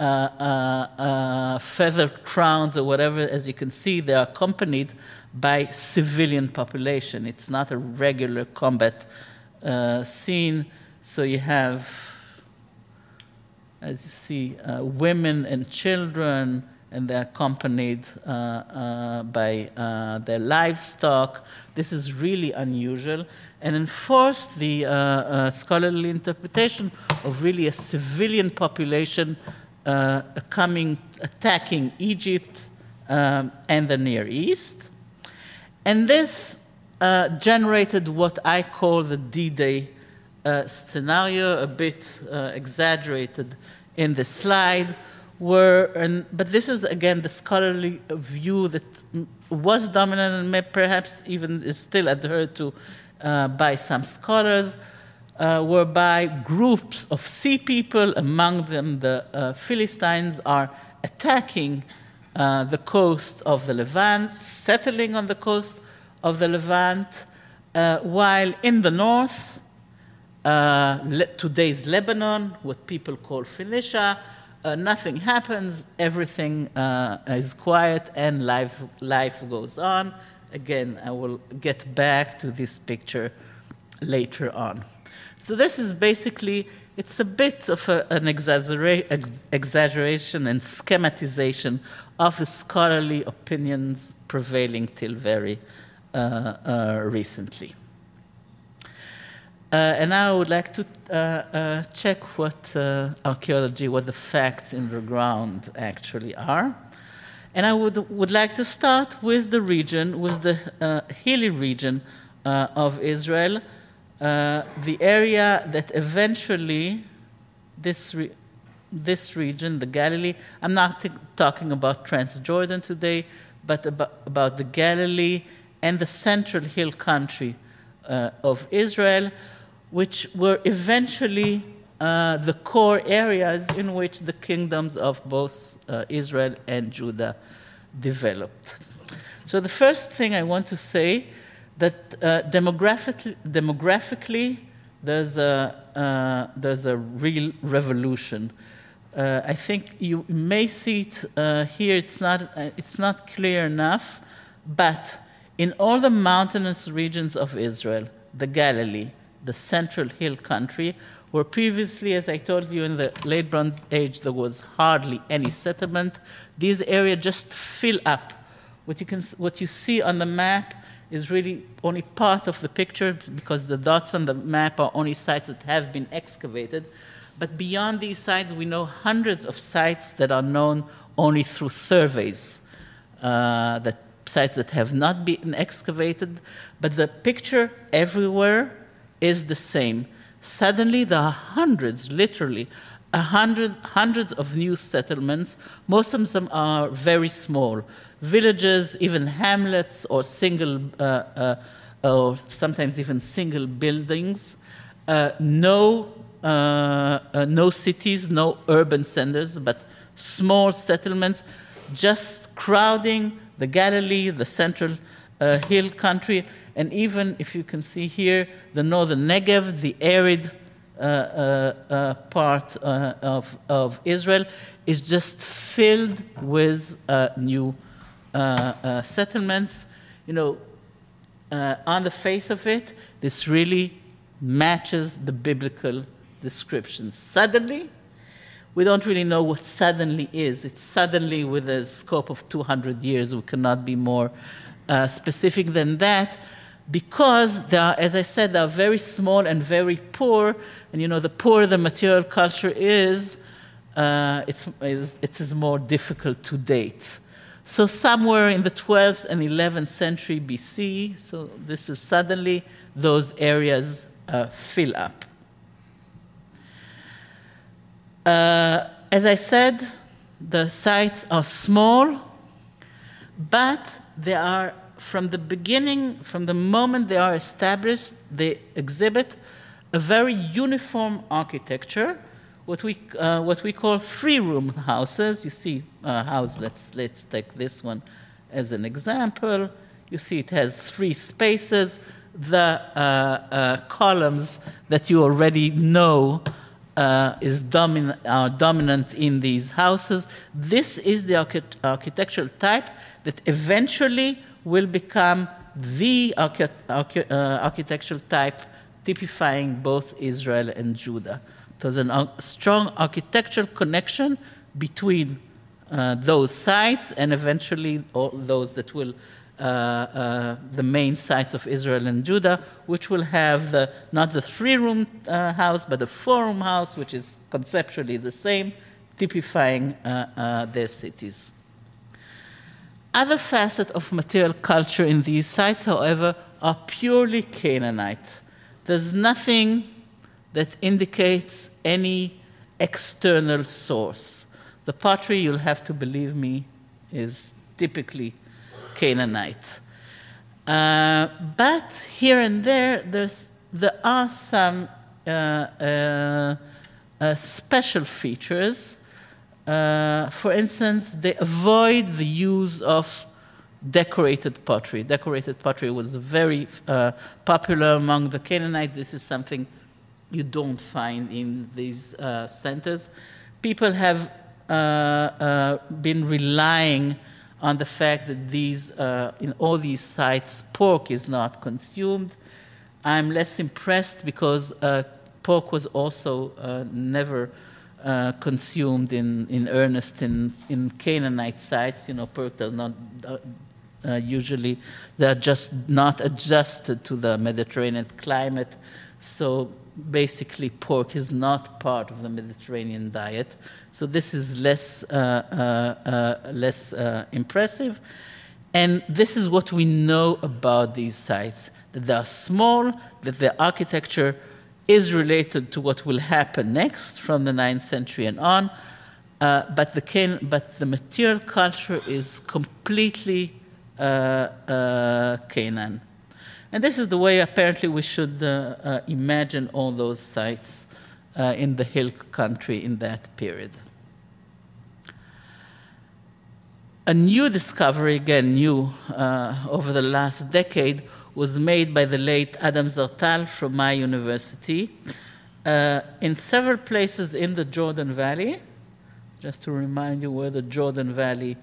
uh, uh, uh, feathered crowns or whatever. As you can see, they are accompanied by civilian population. It's not a regular combat uh, scene. So you have, as you see, uh, women and children, and they're accompanied uh, uh, by uh, their livestock. This is really unusual and enforced the scholarly interpretation of really a civilian population uh, coming, attacking Egypt um, and the Near East. And this generated what I call the D Day scenario, a bit exaggerated in the slide were, and, but this is again the scholarly view that was dominant and perhaps even is still adhered to uh, by some scholars, uh, whereby groups of sea people, among them the uh, Philistines, are attacking uh, the coast of the Levant, settling on the coast of the Levant, uh, while in the north, uh, today's Lebanon, what people call Phoenicia, uh, nothing happens, everything is quiet, and life, life goes on. Again, I will get back to this picture later on. So this is basically, it's a bit of a, an exaggera- ex- exaggeration and schematization of the scholarly opinions prevailing till very uh, uh recently. Uh, and now I would like to uh, uh, check what uh, archaeology, what the facts in the ground actually are. And I would, would like to start with the region, with the hilly region of Israel, the area that eventually this, re- this region, the Galilee, I'm not talking about Transjordan today, but about, about the Galilee and the central hill country of Israel which were eventually uh, the core areas in which the kingdoms of both uh, Israel and Judah developed. So the first thing I want to say that uh, demographically, demographically, there's a uh, there's a real revolution. Uh, I think you may see it uh, here. It's not it's not clear enough, but in all the mountainous regions of Israel, the Galilee, the central hill country, where previously, as I told you, in the late Bronze Age, there was hardly any settlement. These areas just fill up. What you, can, what you see on the map is really only part of the picture because the dots on the map are only sites that have been excavated. But beyond these sites, we know hundreds of sites that are known only through surveys, uh, that sites that have not been excavated. But the picture everywhere is the same. Suddenly, there are hundreds, literally, hundred, hundreds of new settlements. Most of them are very small villages, even hamlets, or single, uh, uh, or sometimes even single buildings. Uh, no, uh, uh, no cities, no urban centers, but small settlements, just crowding the Galilee, the central uh, hill country, and even if you can see here, the northern Negev, the arid part uh, of, of Israel, is just filled with uh, new settlements. You know, on the face of it, this really matches the biblical description. Suddenly, we don't really know what suddenly is. It's suddenly with a scope of 200 years. We cannot be more uh, specific than that because they are, as I said, they are very small and very poor. And you know, the poorer the material culture is, uh, it's, it is more difficult to date. So, somewhere in the 12th and 11th century BC, so this is suddenly those areas uh, fill up. Uh, as I said, the sites are small, but they are from the beginning, from the moment they are established, they exhibit a very uniform architecture, what we, uh, what we call three-room houses. You see a house, let's, let's take this one as an example. You see it has three spaces, the uh, uh, columns that you already know uh, is domin- are dominant in these houses. This is the archi- architectural type that eventually will become the archi- archi- uh, architectural type typifying both Israel and Judah. There's a ar- strong architectural connection between uh, those sites and eventually all those that will uh, uh, the main sites of Israel and Judah, which will have the, not the three room uh, house, but the four room house, which is conceptually the same, typifying uh, uh, their cities. Other facets of material culture in these sites, however, are purely Canaanite. There's nothing that indicates any external source. The pottery, you'll have to believe me, is typically Canaanite. Uh, but here and there, there are some uh, uh, uh special features. Uh, for instance, they avoid the use of decorated pottery. Decorated pottery was very uh, popular among the Canaanites. This is something you don't find in these centers. People have been relying on the fact that these, uh, in all these sites, pork is not consumed. I'm less impressed because uh, pork was also uh, never uh, consumed in, in earnest in, in Canaanite sites. You know, pork does not uh, uh, usually, they're just not adjusted to the Mediterranean climate. So basically pork is not part of the Mediterranean diet. So this is less, uh, uh, uh, less impressive. And this is what we know about these sites that they are small, that their architecture is related to what will happen next from the 9th century and on. Uh, but, the but the material culture is completely uh, Canaan. And this is the way apparently we should uh, uh, imagine all those sites uh, in the hill country in that period. A new discovery, again new uh, over the last decade, was made by the late Adam Zertal from my university uh, in several places in the Jordan Valley. Just to remind you where the Jordan Valley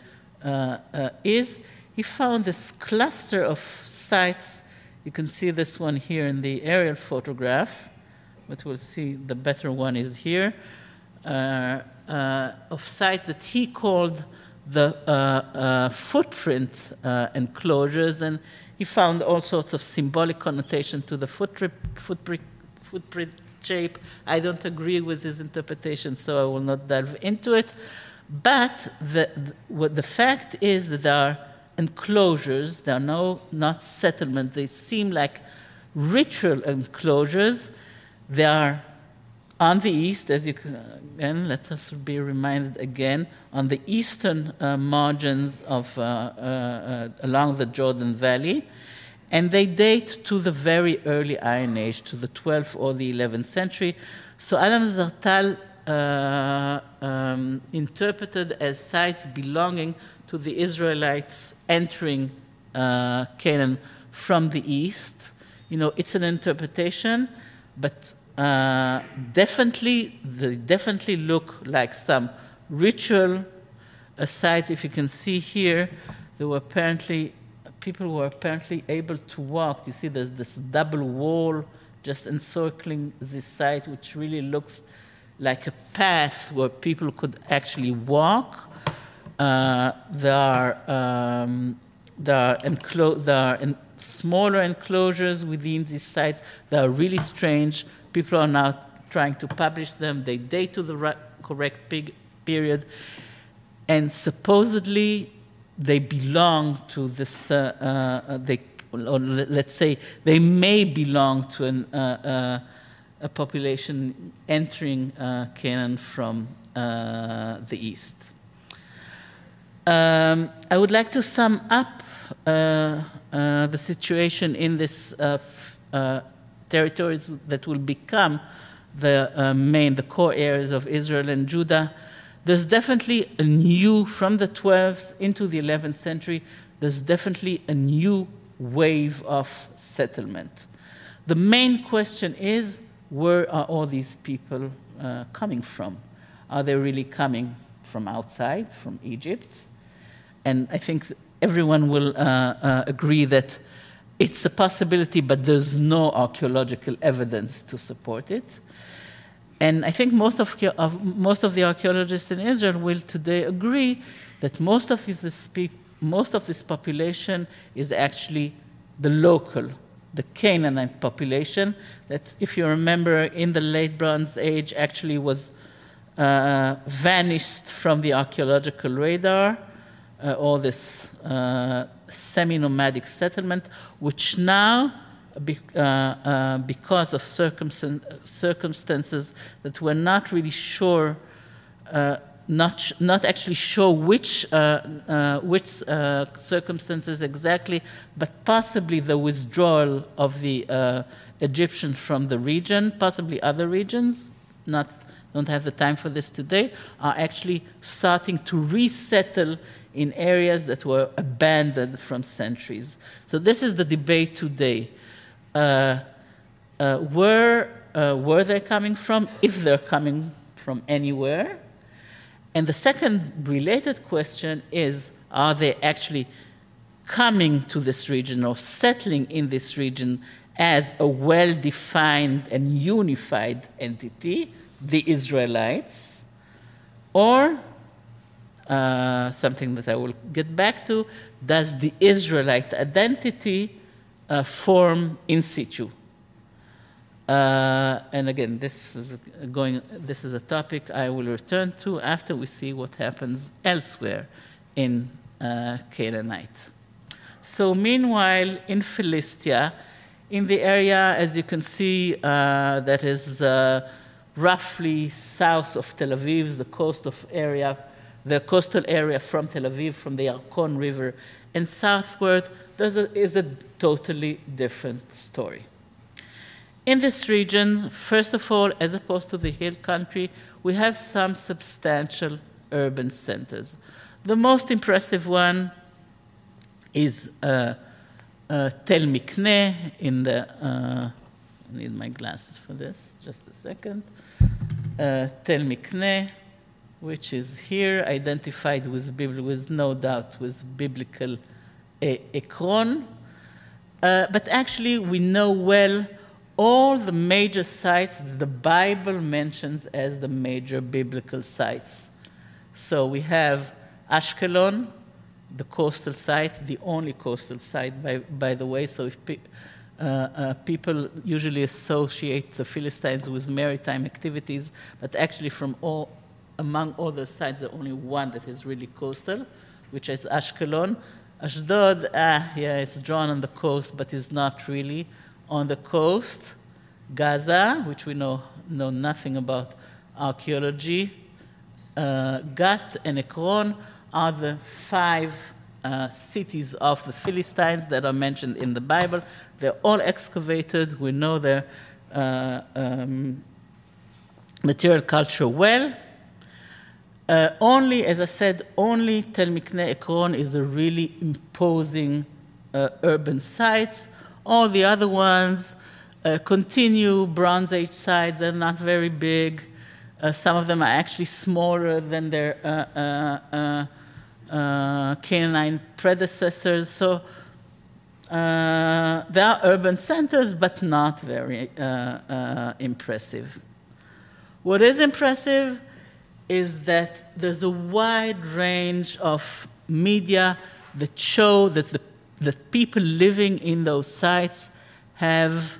uh, is, he found this cluster of sites you can see this one here in the aerial photograph, but we'll see the better one is here, uh, uh, of sites that he called the uh, uh footprint uh, enclosures, and he found all sorts of symbolic connotation to the footprint, footprint, footprint shape. I don't agree with his interpretation, so I will not delve into it. But the, the, fact is that there are enclosures. They are no, not settlements. They seem like ritual enclosures. They are on the east, as you can, again, let us be reminded again, on the eastern uh, margins of, uh, uh, uh along the Jordan Valley. And they date to the very early Iron Age, to the 12th or the 11th century. So Adam Zertal uh, um, interpreted as sites belonging to the Israelites entering uh, Canaan from the east. You know, it's an interpretation, but uh, definitely, they definitely look like some ritual sites. If you can see here, there were apparently people were apparently able to walk. You see, there's this double wall just encircling this site, which really looks like a path where people could actually walk. Uh, there are um, there are, enclo- there are smaller enclosures within these sites that are really strange. People are now trying to publish them. They date to the right, correct period, and supposedly they belong to this. Uh, uh, they, or let's say they may belong to an, uh, uh, a population entering uh, Canaan from the east. Um, I would like to sum up uh, uh, the situation in this uh, uh territories that will become the uh, main, the core areas of Israel and Judah. There's definitely a new, from the 12th into the 11th century, there's definitely a new wave of settlement. The main question is where are all these people uh, coming from? Are they really coming from outside, from Egypt? And I think everyone will uh, uh, agree that it's a possibility, but there's no archaeological evidence to support it. And I think most of, of most of the archaeologists in Israel will today agree that most of this, most of this population is actually the local, the Canaanite population, that, if you remember, in the late Bronze Age actually was uh, vanished from the archaeological radar, uh, all this uh, semi nomadic settlement, which now, be, uh, uh, because of circumstances that we're not really sure uh, not, not actually sure which, uh, which circumstances exactly, but possibly the withdrawal of the Egyptians from the region, possibly other regions, not, don't have the time for this today, are actually starting to resettle in areas that were abandoned from centuries. So this is the debate today. Uh, uh, where, where they're coming from, if they're coming from anywhere, and the second related question is are they actually coming to this region or settling in this region as a well defined and unified entity, the Israelites, or uh, something that I will get back to, does the Israelite identity uh, form in situ? Uh, and again, this is going. This is a topic I will return to after we see what happens elsewhere in uh, Canaanite. So, meanwhile, in Philistia, in the area, as you can see, uh, that is uh, roughly south of Tel Aviv, the coast of area, the coastal area from Tel Aviv, from the Yarkon River, and southward, there is a totally different story. In this region, first of all, as opposed to the hill country, we have some substantial urban centers. The most impressive one is uh, uh, Tel Mikne in the. Uh, I need my glasses for this, just a second. Uh, Tel Mikne, which is here, identified with, with no doubt with biblical Ekron. Uh, but actually, we know well all the major sites the Bible mentions as the major biblical sites. So we have Ashkelon, the coastal site, the only coastal site, by, by the way. So if pe- uh, uh, people usually associate the Philistines with maritime activities, but actually, from all among all the sites, the only one that is really coastal, which is Ashkelon. Ashdod, ah, yeah, it's drawn on the coast, but is not really on the coast, Gaza, which we know, know nothing about archaeology, uh, Gat and Ekron are the five uh, cities of the Philistines that are mentioned in the Bible. They're all excavated. We know their uh, um, material culture well. Uh, only, as I said, only Tel Mikne Ekron is a really imposing uh, urban site. All the other ones uh, continue Bronze Age sites, they're not very big. Uh, some of them are actually smaller than their uh, uh, Canaanite predecessors. So they are urban centers, but not very impressive. What is impressive is that there's a wide range of media that show that the that people living in those sites have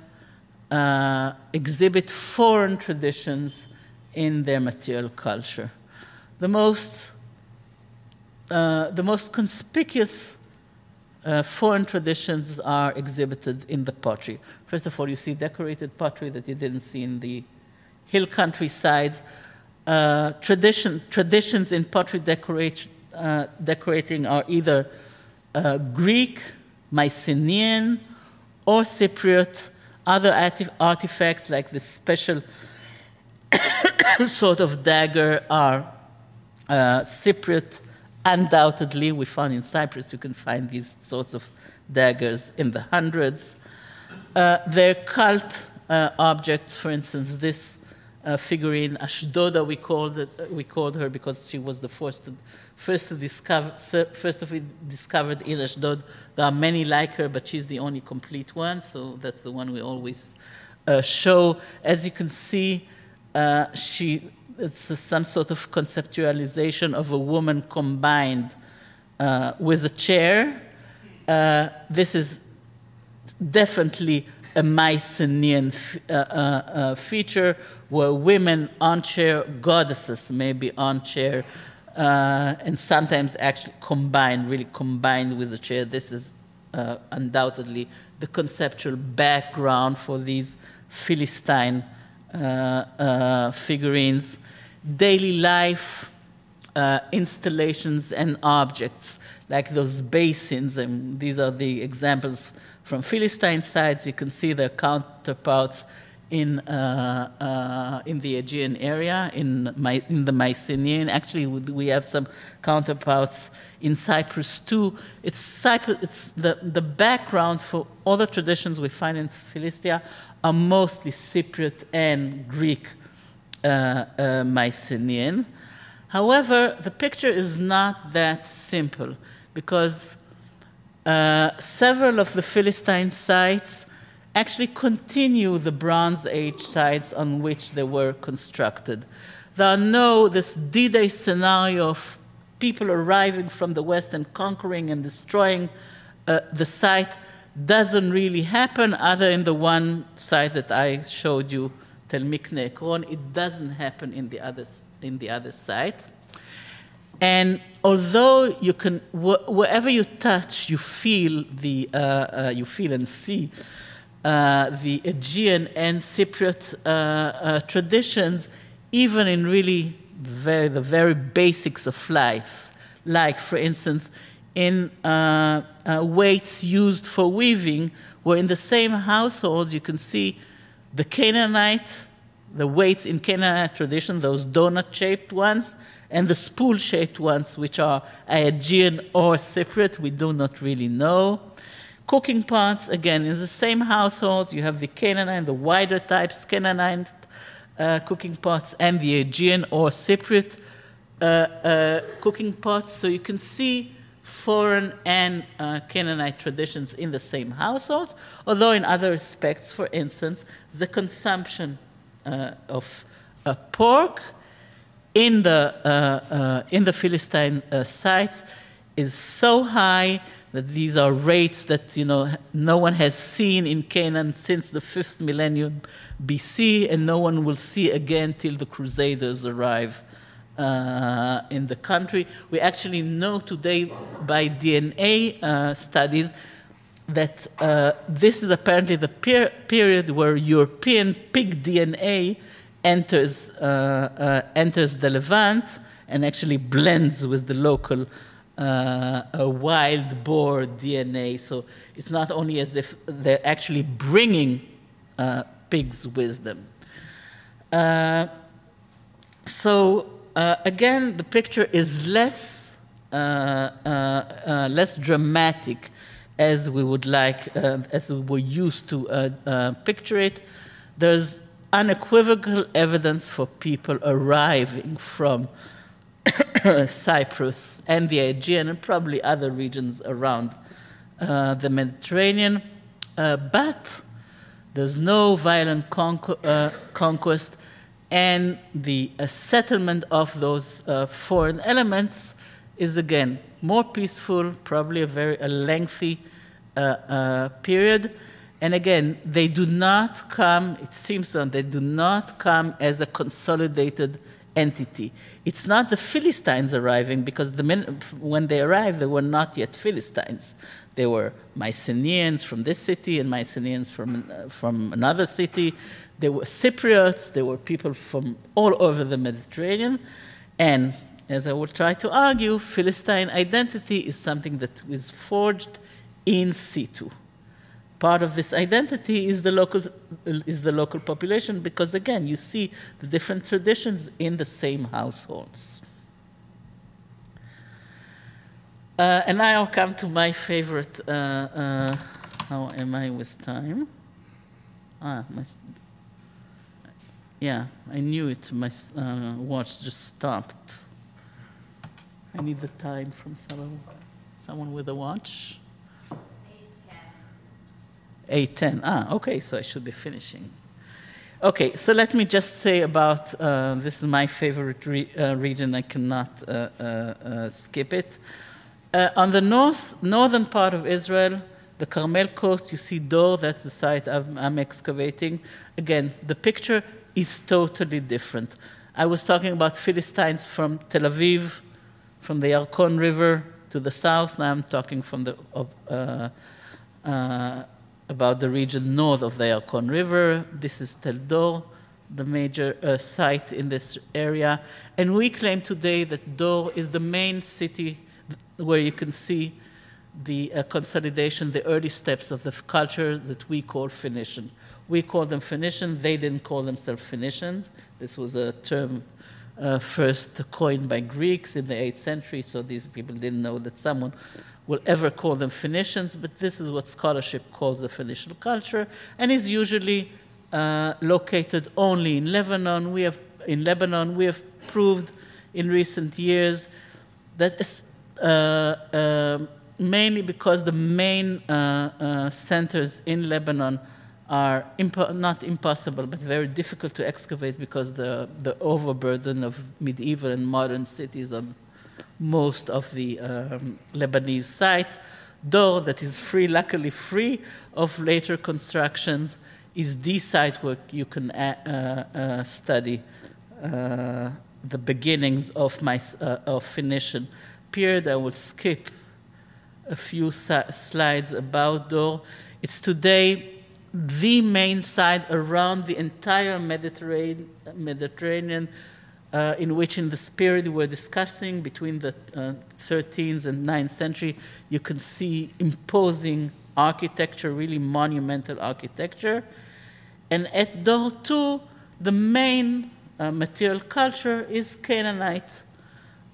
uh, exhibit foreign traditions in their material culture. The most, uh, the most conspicuous uh, foreign traditions are exhibited in the pottery. First of all, you see decorated pottery that you didn't see in the hill countrysides. Uh, tradition, traditions in pottery uh, decorating are either uh, Greek, Mycenaean, or Cypriot. Other artifacts, like the special sort of dagger, are uh, Cypriot. Undoubtedly, we found in Cyprus you can find these sorts of daggers in the hundreds. Uh, their cult uh, objects, for instance, this uh, figurine, Ashdoda, we called, it, uh, we called her because she was the first to, first to discover, first of it discovered in Ashdod. There are many like her, but she's the only complete one, so that's the one we always uh, show. As you can see, uh, she it's some sort of conceptualization of a woman combined uh, with a chair. Uh, this is definitely a Mycenaean uh, uh, uh, feature where women on chair, goddesses maybe on chair, uh, and sometimes actually combined, really combined with a chair. This is uh, undoubtedly the conceptual background for these Philistine uh, figurines. Daily life installations and objects, like those basins, and these are the examples from Philistine sites, you can see their counterparts in, uh, uh, in the Aegean area, in, My, in the Mycenaean. Actually, we have some counterparts in Cyprus too. It's, Cyprus, it's the, the background for other traditions we find in Philistia are mostly Cypriot and Greek uh, uh Mycenaean. However, the picture is not that simple because uh, several of the Philistine sites actually continue the Bronze Age sites on which they were constructed. There are no, this D Day scenario of people arriving from the West and conquering and destroying uh, the site doesn't really happen, other in the one site that I showed you, Tel Mikne Ekron. It doesn't happen in the, other, in the other site. And although you can, wh- wherever you touch, you feel the, uh, uh, you feel and see uh, the Aegean and Cypriot uh, uh, traditions, even in really very, the very basics of life, like, for instance, in uh, weights used for weaving, where in the same households you can see the Canaanite, the weights in Canaanite tradition, those donut-shaped ones, and the spool shaped ones, which are Aegean or Cypriot, we do not really know. Cooking pots, again, in the same household, you have the Canaanite, the wider types, Canaanite uh, cooking pots, and the Aegean or Cypriot uh, uh, cooking pots. So you can see foreign and uh, Canaanite traditions in the same household, although in other respects, for instance, the consumption uh, of pork in the, uh, uh, in the Philistine uh, sites is so high that these are rates that you know no one has seen in Canaan since the fifth millennium BC, and no one will see again till the Crusaders arrive uh, in the country. We actually know today by DNA uh, studies that uh, this is apparently the per- period where European pig DNA enters, uh, uh, enters the Levant and actually blends with the local uh, wild boar DNA. So it's not only as if they're actually bringing uh, pigs with them. Uh, so uh, again, the picture is less less dramatic as we would like, as we were used to picture it. There's unequivocal evidence for people arriving from Cyprus and the Aegean and probably other regions around uh, the Mediterranean. Uh, but there's no violent conqu- uh, conquest, and the uh, settlement of those uh, foreign elements is again more peaceful, probably a very a lengthy uh, period and again, they do not come, it seems so, they do not come as a consolidated entity. It's not the Philistines arriving because the men, when they arrived, they were not yet Philistines. They were Mycenaeans from this city and Mycenaeans from, uh, from another city. They were Cypriots, they were people from all over the Mediterranean. And as I will try to argue, Philistine identity is something that is forged in situ part of this identity is the local is the local population because again you see the different traditions in the same households Uh, and now I'll come to my favorite. Uh, uh, how am I with time? Ah, my. Yeah, I knew it. My uh, watch just stopped. I need the time from someone, someone with a watch. 8.10. Ah, okay, so I should be finishing. Okay, so let me just say about uh, this is my favorite re uh, region. I cannot uh, uh, uh skip it. Uh, on the north, northern part of Israel, the Carmel coast, you see Dor, that's the site I'm, I'm excavating. Again, the picture is totally different. I was talking about Philistines from Tel Aviv, from the Yarkon River to the south. Now I'm talking from the, uh, uh, about the region north of the Yarkon River. This is Tel Dor, the major uh, site in this area. And we claim today that Dor is the main city where you can see the uh, consolidation, the early steps of the culture that we call Phoenician. We call them Phoenician, they didn't call themselves Phoenicians. This was a term uh, first coined by Greeks in the 8th century, so these people didn't know that someone will ever call them Phoenicians, but this is what scholarship calls the Phoenician culture, and is usually uh, located only in Lebanon. We have in Lebanon we have proved in recent years that uh, uh, mainly because the main uh, uh, centers in Lebanon are not impossible, but very difficult to excavate because the, the overburden of medieval and modern cities on most of the um, Lebanese sites. Dor, that is free, luckily free of later constructions, is the site where you can uh, uh, study uh, the beginnings of my uh, of Phoenician period. I will skip a few slides about Dor. It's today the main site around the entire Mediterranean, Mediterranean uh, in which in the period we're discussing between the uh, 13th and 9th century, you can see imposing architecture, really monumental architecture. And at Dor too, the main uh, material culture is Canaanite.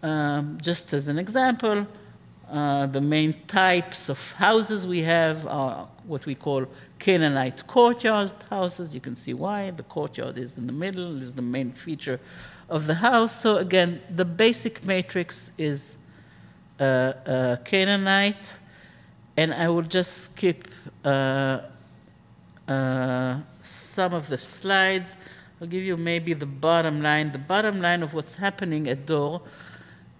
Um, just as an example, uh, the main types of houses we have are what we call Canaanite courtyard houses. You can see why. The courtyard is in the middle, is the main feature of the house. So, again, the basic matrix is uh, uh, Canaanite. And I will just skip uh, uh, some of the slides. I'll give you maybe the bottom line. The bottom line of what's happening at Dor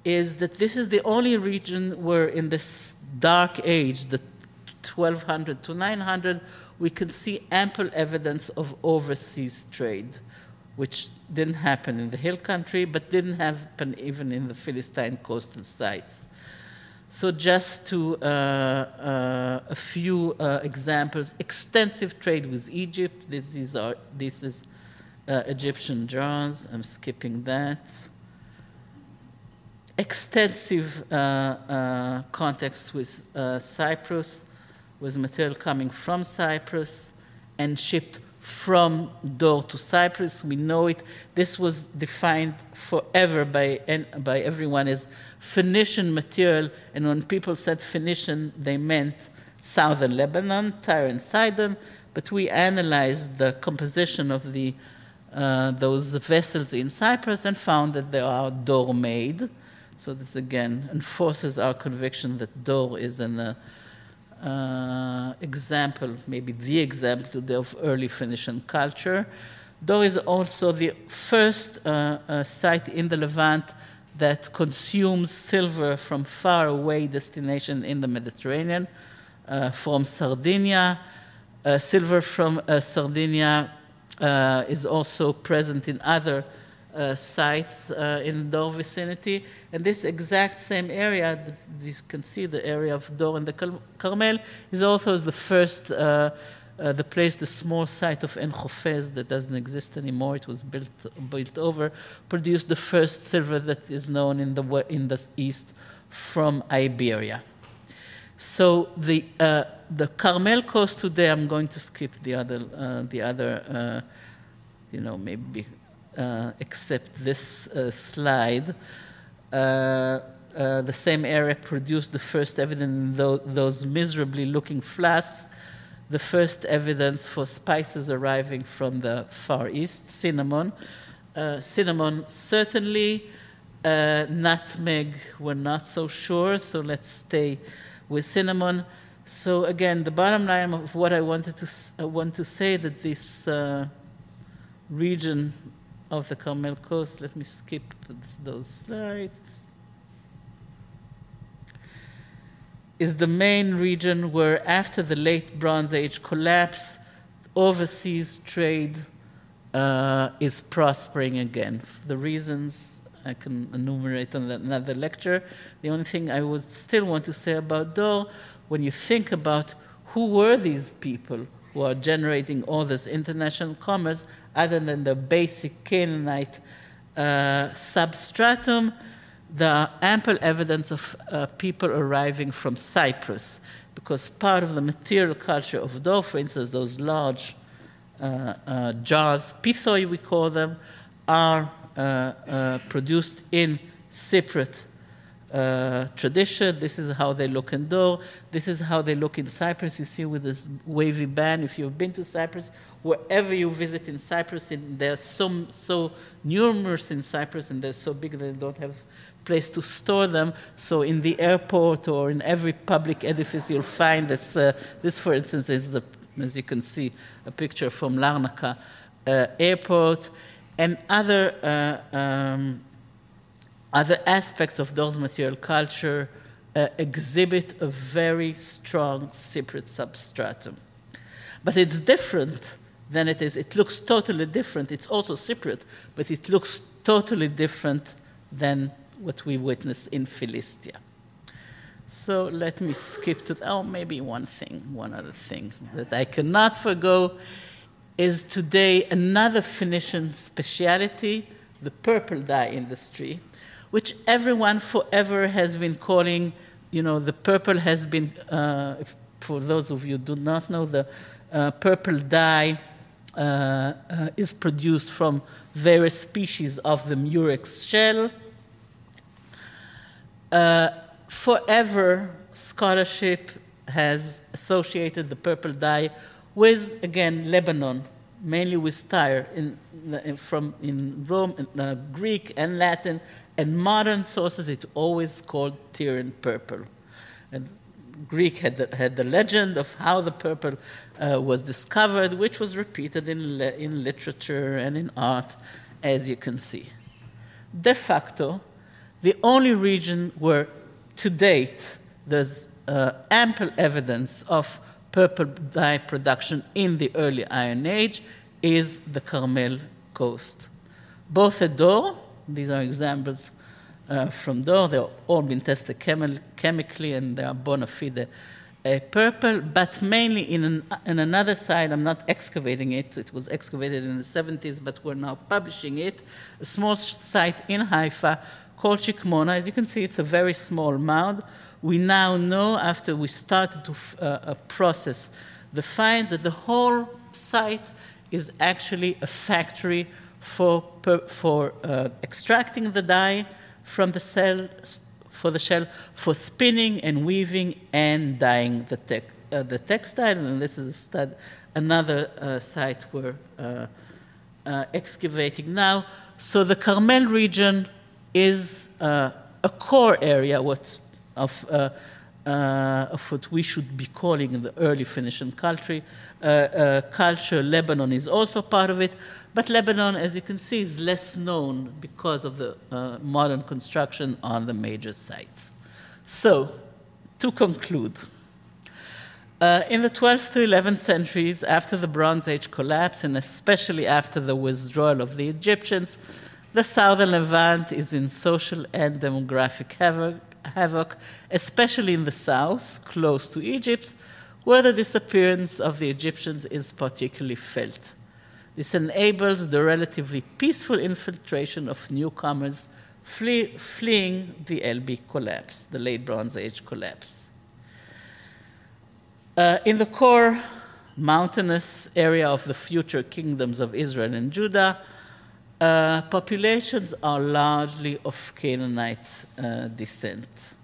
is that this is the only region where, in this dark age, the 1200 to 900, we can see ample evidence of overseas trade, which didn't happen in the hill country, but didn't happen even in the Philistine coastal sites. So, just to uh, uh, a few uh, examples: extensive trade with Egypt. This, these are this is uh, Egyptian jars. I'm skipping that extensive uh, uh, contacts with Cyprus, with material coming from Cyprus and shipped from Dor to Cyprus. We know it. This was defined forever by, by everyone as Phoenician material, and when people said Phoenician, they meant southern Lebanon, Tyre and Sidon. But we analyzed the composition of the, uh, those vessels in Cyprus and found that they are Dor made. So this again enforces our conviction that Dor is uh, uh, example, maybe the example of early Phoenician culture. Dor is also the first uh, uh, site in the Levant that consumes silver from far away destination in the Mediterranean, uh, from Sardinia. Uh, silver from Sardinia is also present in other uh, sites uh, in Dor vicinity. And this exact same area, this, you can see the area of Dor and the Carmel, is also the first, uh, uh, the place, the small site of En that doesn't exist anymore. It was built, built over, produced the first silver that is known in the, in the east from Iberia. So the, uh, the Carmel coast today, I'm going to skip the other, uh, the other you know, maybe uh, except this uh, slide. Uh, uh, the same area produced the first evidence in those miserably looking flasks, the first evidence for spices arriving from the Far East, cinnamon. Uh, cinnamon, certainly. Uh, nutmeg, we're not so sure, so let's stay with cinnamon. So again, the bottom line of what I wanted to want to say that this uh, region of the Carmel Coast. Let me skip those slides. Is the main region where, after the late Bronze Age collapse, overseas trade uh, is prospering again. The reasons I can enumerate on another lecture. The only thing I would still want to say about Dor, when you think about who were these people who are generating all this international commerce other than the basic Canaanite uh, substratum, are ample evidence of uh, people arriving from Cyprus, because part of the material culture of Dor, for instance, those large uh, uh jars, pithoi we call them, are uh, uh, produced in Cypriot uh, tradition. This is how they look in Dor. This is how they look in Cyprus. You see with this wavy band. If you've been to Cyprus, wherever you visit in Cyprus, in, they're so, so numerous in Cyprus and they're so big that they don't have place to store them. So in the airport or in every public edifice, you'll find this. Uh, this, for instance, is the, as you can see, a picture from Larnaca uh, airport and other. Uh, um, other aspects of those material culture uh, exhibit a very strong Cypriot substratum. But it's different than it is. It looks totally different. It's also Cypriot, but it looks totally different than what we witness in Philistia. So let me skip to, oh, maybe one thing, one other thing that I cannot forego is today another Phoenician speciality, the purple dye industry, which everyone forever has been calling, you know, the purple has been, uh, for those of you who do not know, the uh, purple dye uh, uh, is produced from various species of the murex shell. Uh, forever, scholarship has associated the purple dye with, again, Lebanon, mainly with Tyre, in, in from in Rome, in, uh, Greek and Latin, and modern sources, it's always called Tyrian purple. And Greek had the, had the legend of how the purple uh, was discovered, which was repeated in, in literature and in art, as you can see. De facto, the only region where to date there's uh, ample evidence of purple dye production in the early Iron Age is the Carmel coast. Both at Dor these are examples uh, from Dor. They've all been tested chemi- chemically and they are bona fide uh, purple, but mainly in, an, in another site. I'm not excavating it. It was excavated in the 70s, but we're now publishing it. A small site in Haifa called Shikmona. As you can see, it's a very small mound. We now know, after we started to uh, uh, process the finds, that the whole site is actually a factory for, per, for uh, extracting the dye from the cell, for the shell, for spinning and weaving and dyeing the, uh, the textile. And this is another uh, site we're uh, uh, excavating now. So the Carmel region is a core area what, of, of what we should be calling the early Phoenician culture. culture. Lebanon is also part of it. But Lebanon, as you can see, is less known because of the uh, modern construction on the major sites. So, to conclude, uh, in the 12th to 11th centuries, after the Bronze Age collapse, and especially after the withdrawal of the Egyptians, the southern Levant is in social and demographic havoc, havoc, especially in the south, close to Egypt, where the disappearance of the Egyptians is particularly felt. This enables the relatively peaceful infiltration of newcomers flee, fleeing the LB collapse, the late Bronze Age collapse. Uh, in the core mountainous area of the future kingdoms of Israel and Judah, uh, populations are largely of Canaanite uh, descent.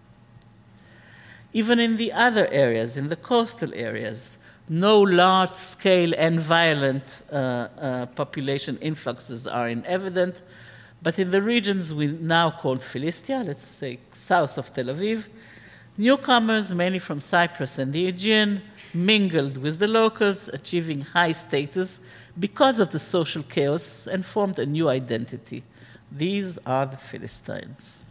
Even in the other areas, in the coastal areas, no large scale and violent uh, uh, population influxes are in evident, but in the regions we now call Philistia, let's say south of Tel Aviv, newcomers, mainly from Cyprus and the Aegean, mingled with the locals, achieving high status because of the social chaos and formed a new identity. These are the Philistines.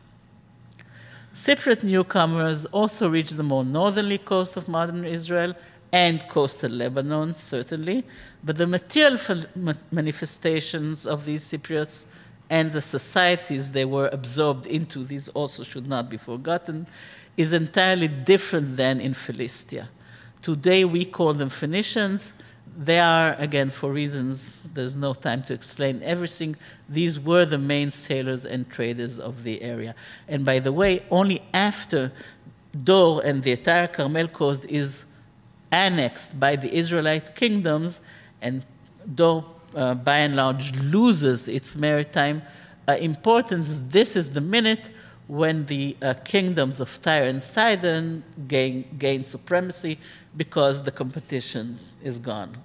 Separate newcomers also reached the more northerly coast of modern Israel and coastal Lebanon, certainly, but the material manifestations of these Cypriots and the societies they were absorbed into, these also should not be forgotten, is entirely different than in Philistia. Today we call them Phoenicians. They are, again, for reasons there's no time to explain everything, these were the main sailors and traders of the area. And by the way, only after Dor and the entire Carmel coast is annexed by the Israelite kingdoms, and Dor, uh, by and large, loses its maritime uh, importance, this is the minute when the uh, kingdoms of Tyre and Sidon gain, gain supremacy because the competition is gone.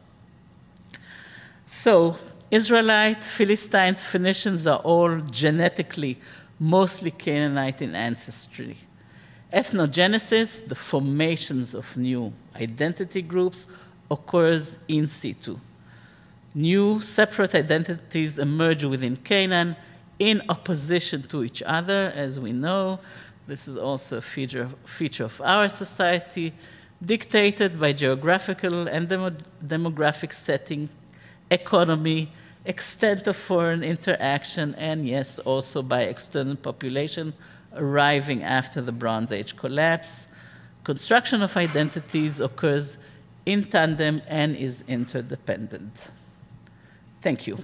So, Israelite, Philistines, Phoenicians are all genetically mostly Canaanite in ancestry. Ethnogenesis, the formations of new identity groups, occurs in situ. New separate identities emerge within Canaan in opposition to each other, as we know. This is also a feature, feature of our society, dictated by geographical and demo- demographic setting, economy, extent of foreign interaction, and yes, also by external population arriving after the Bronze Age collapse. Construction of identities occurs in tandem and is interdependent. Thank you.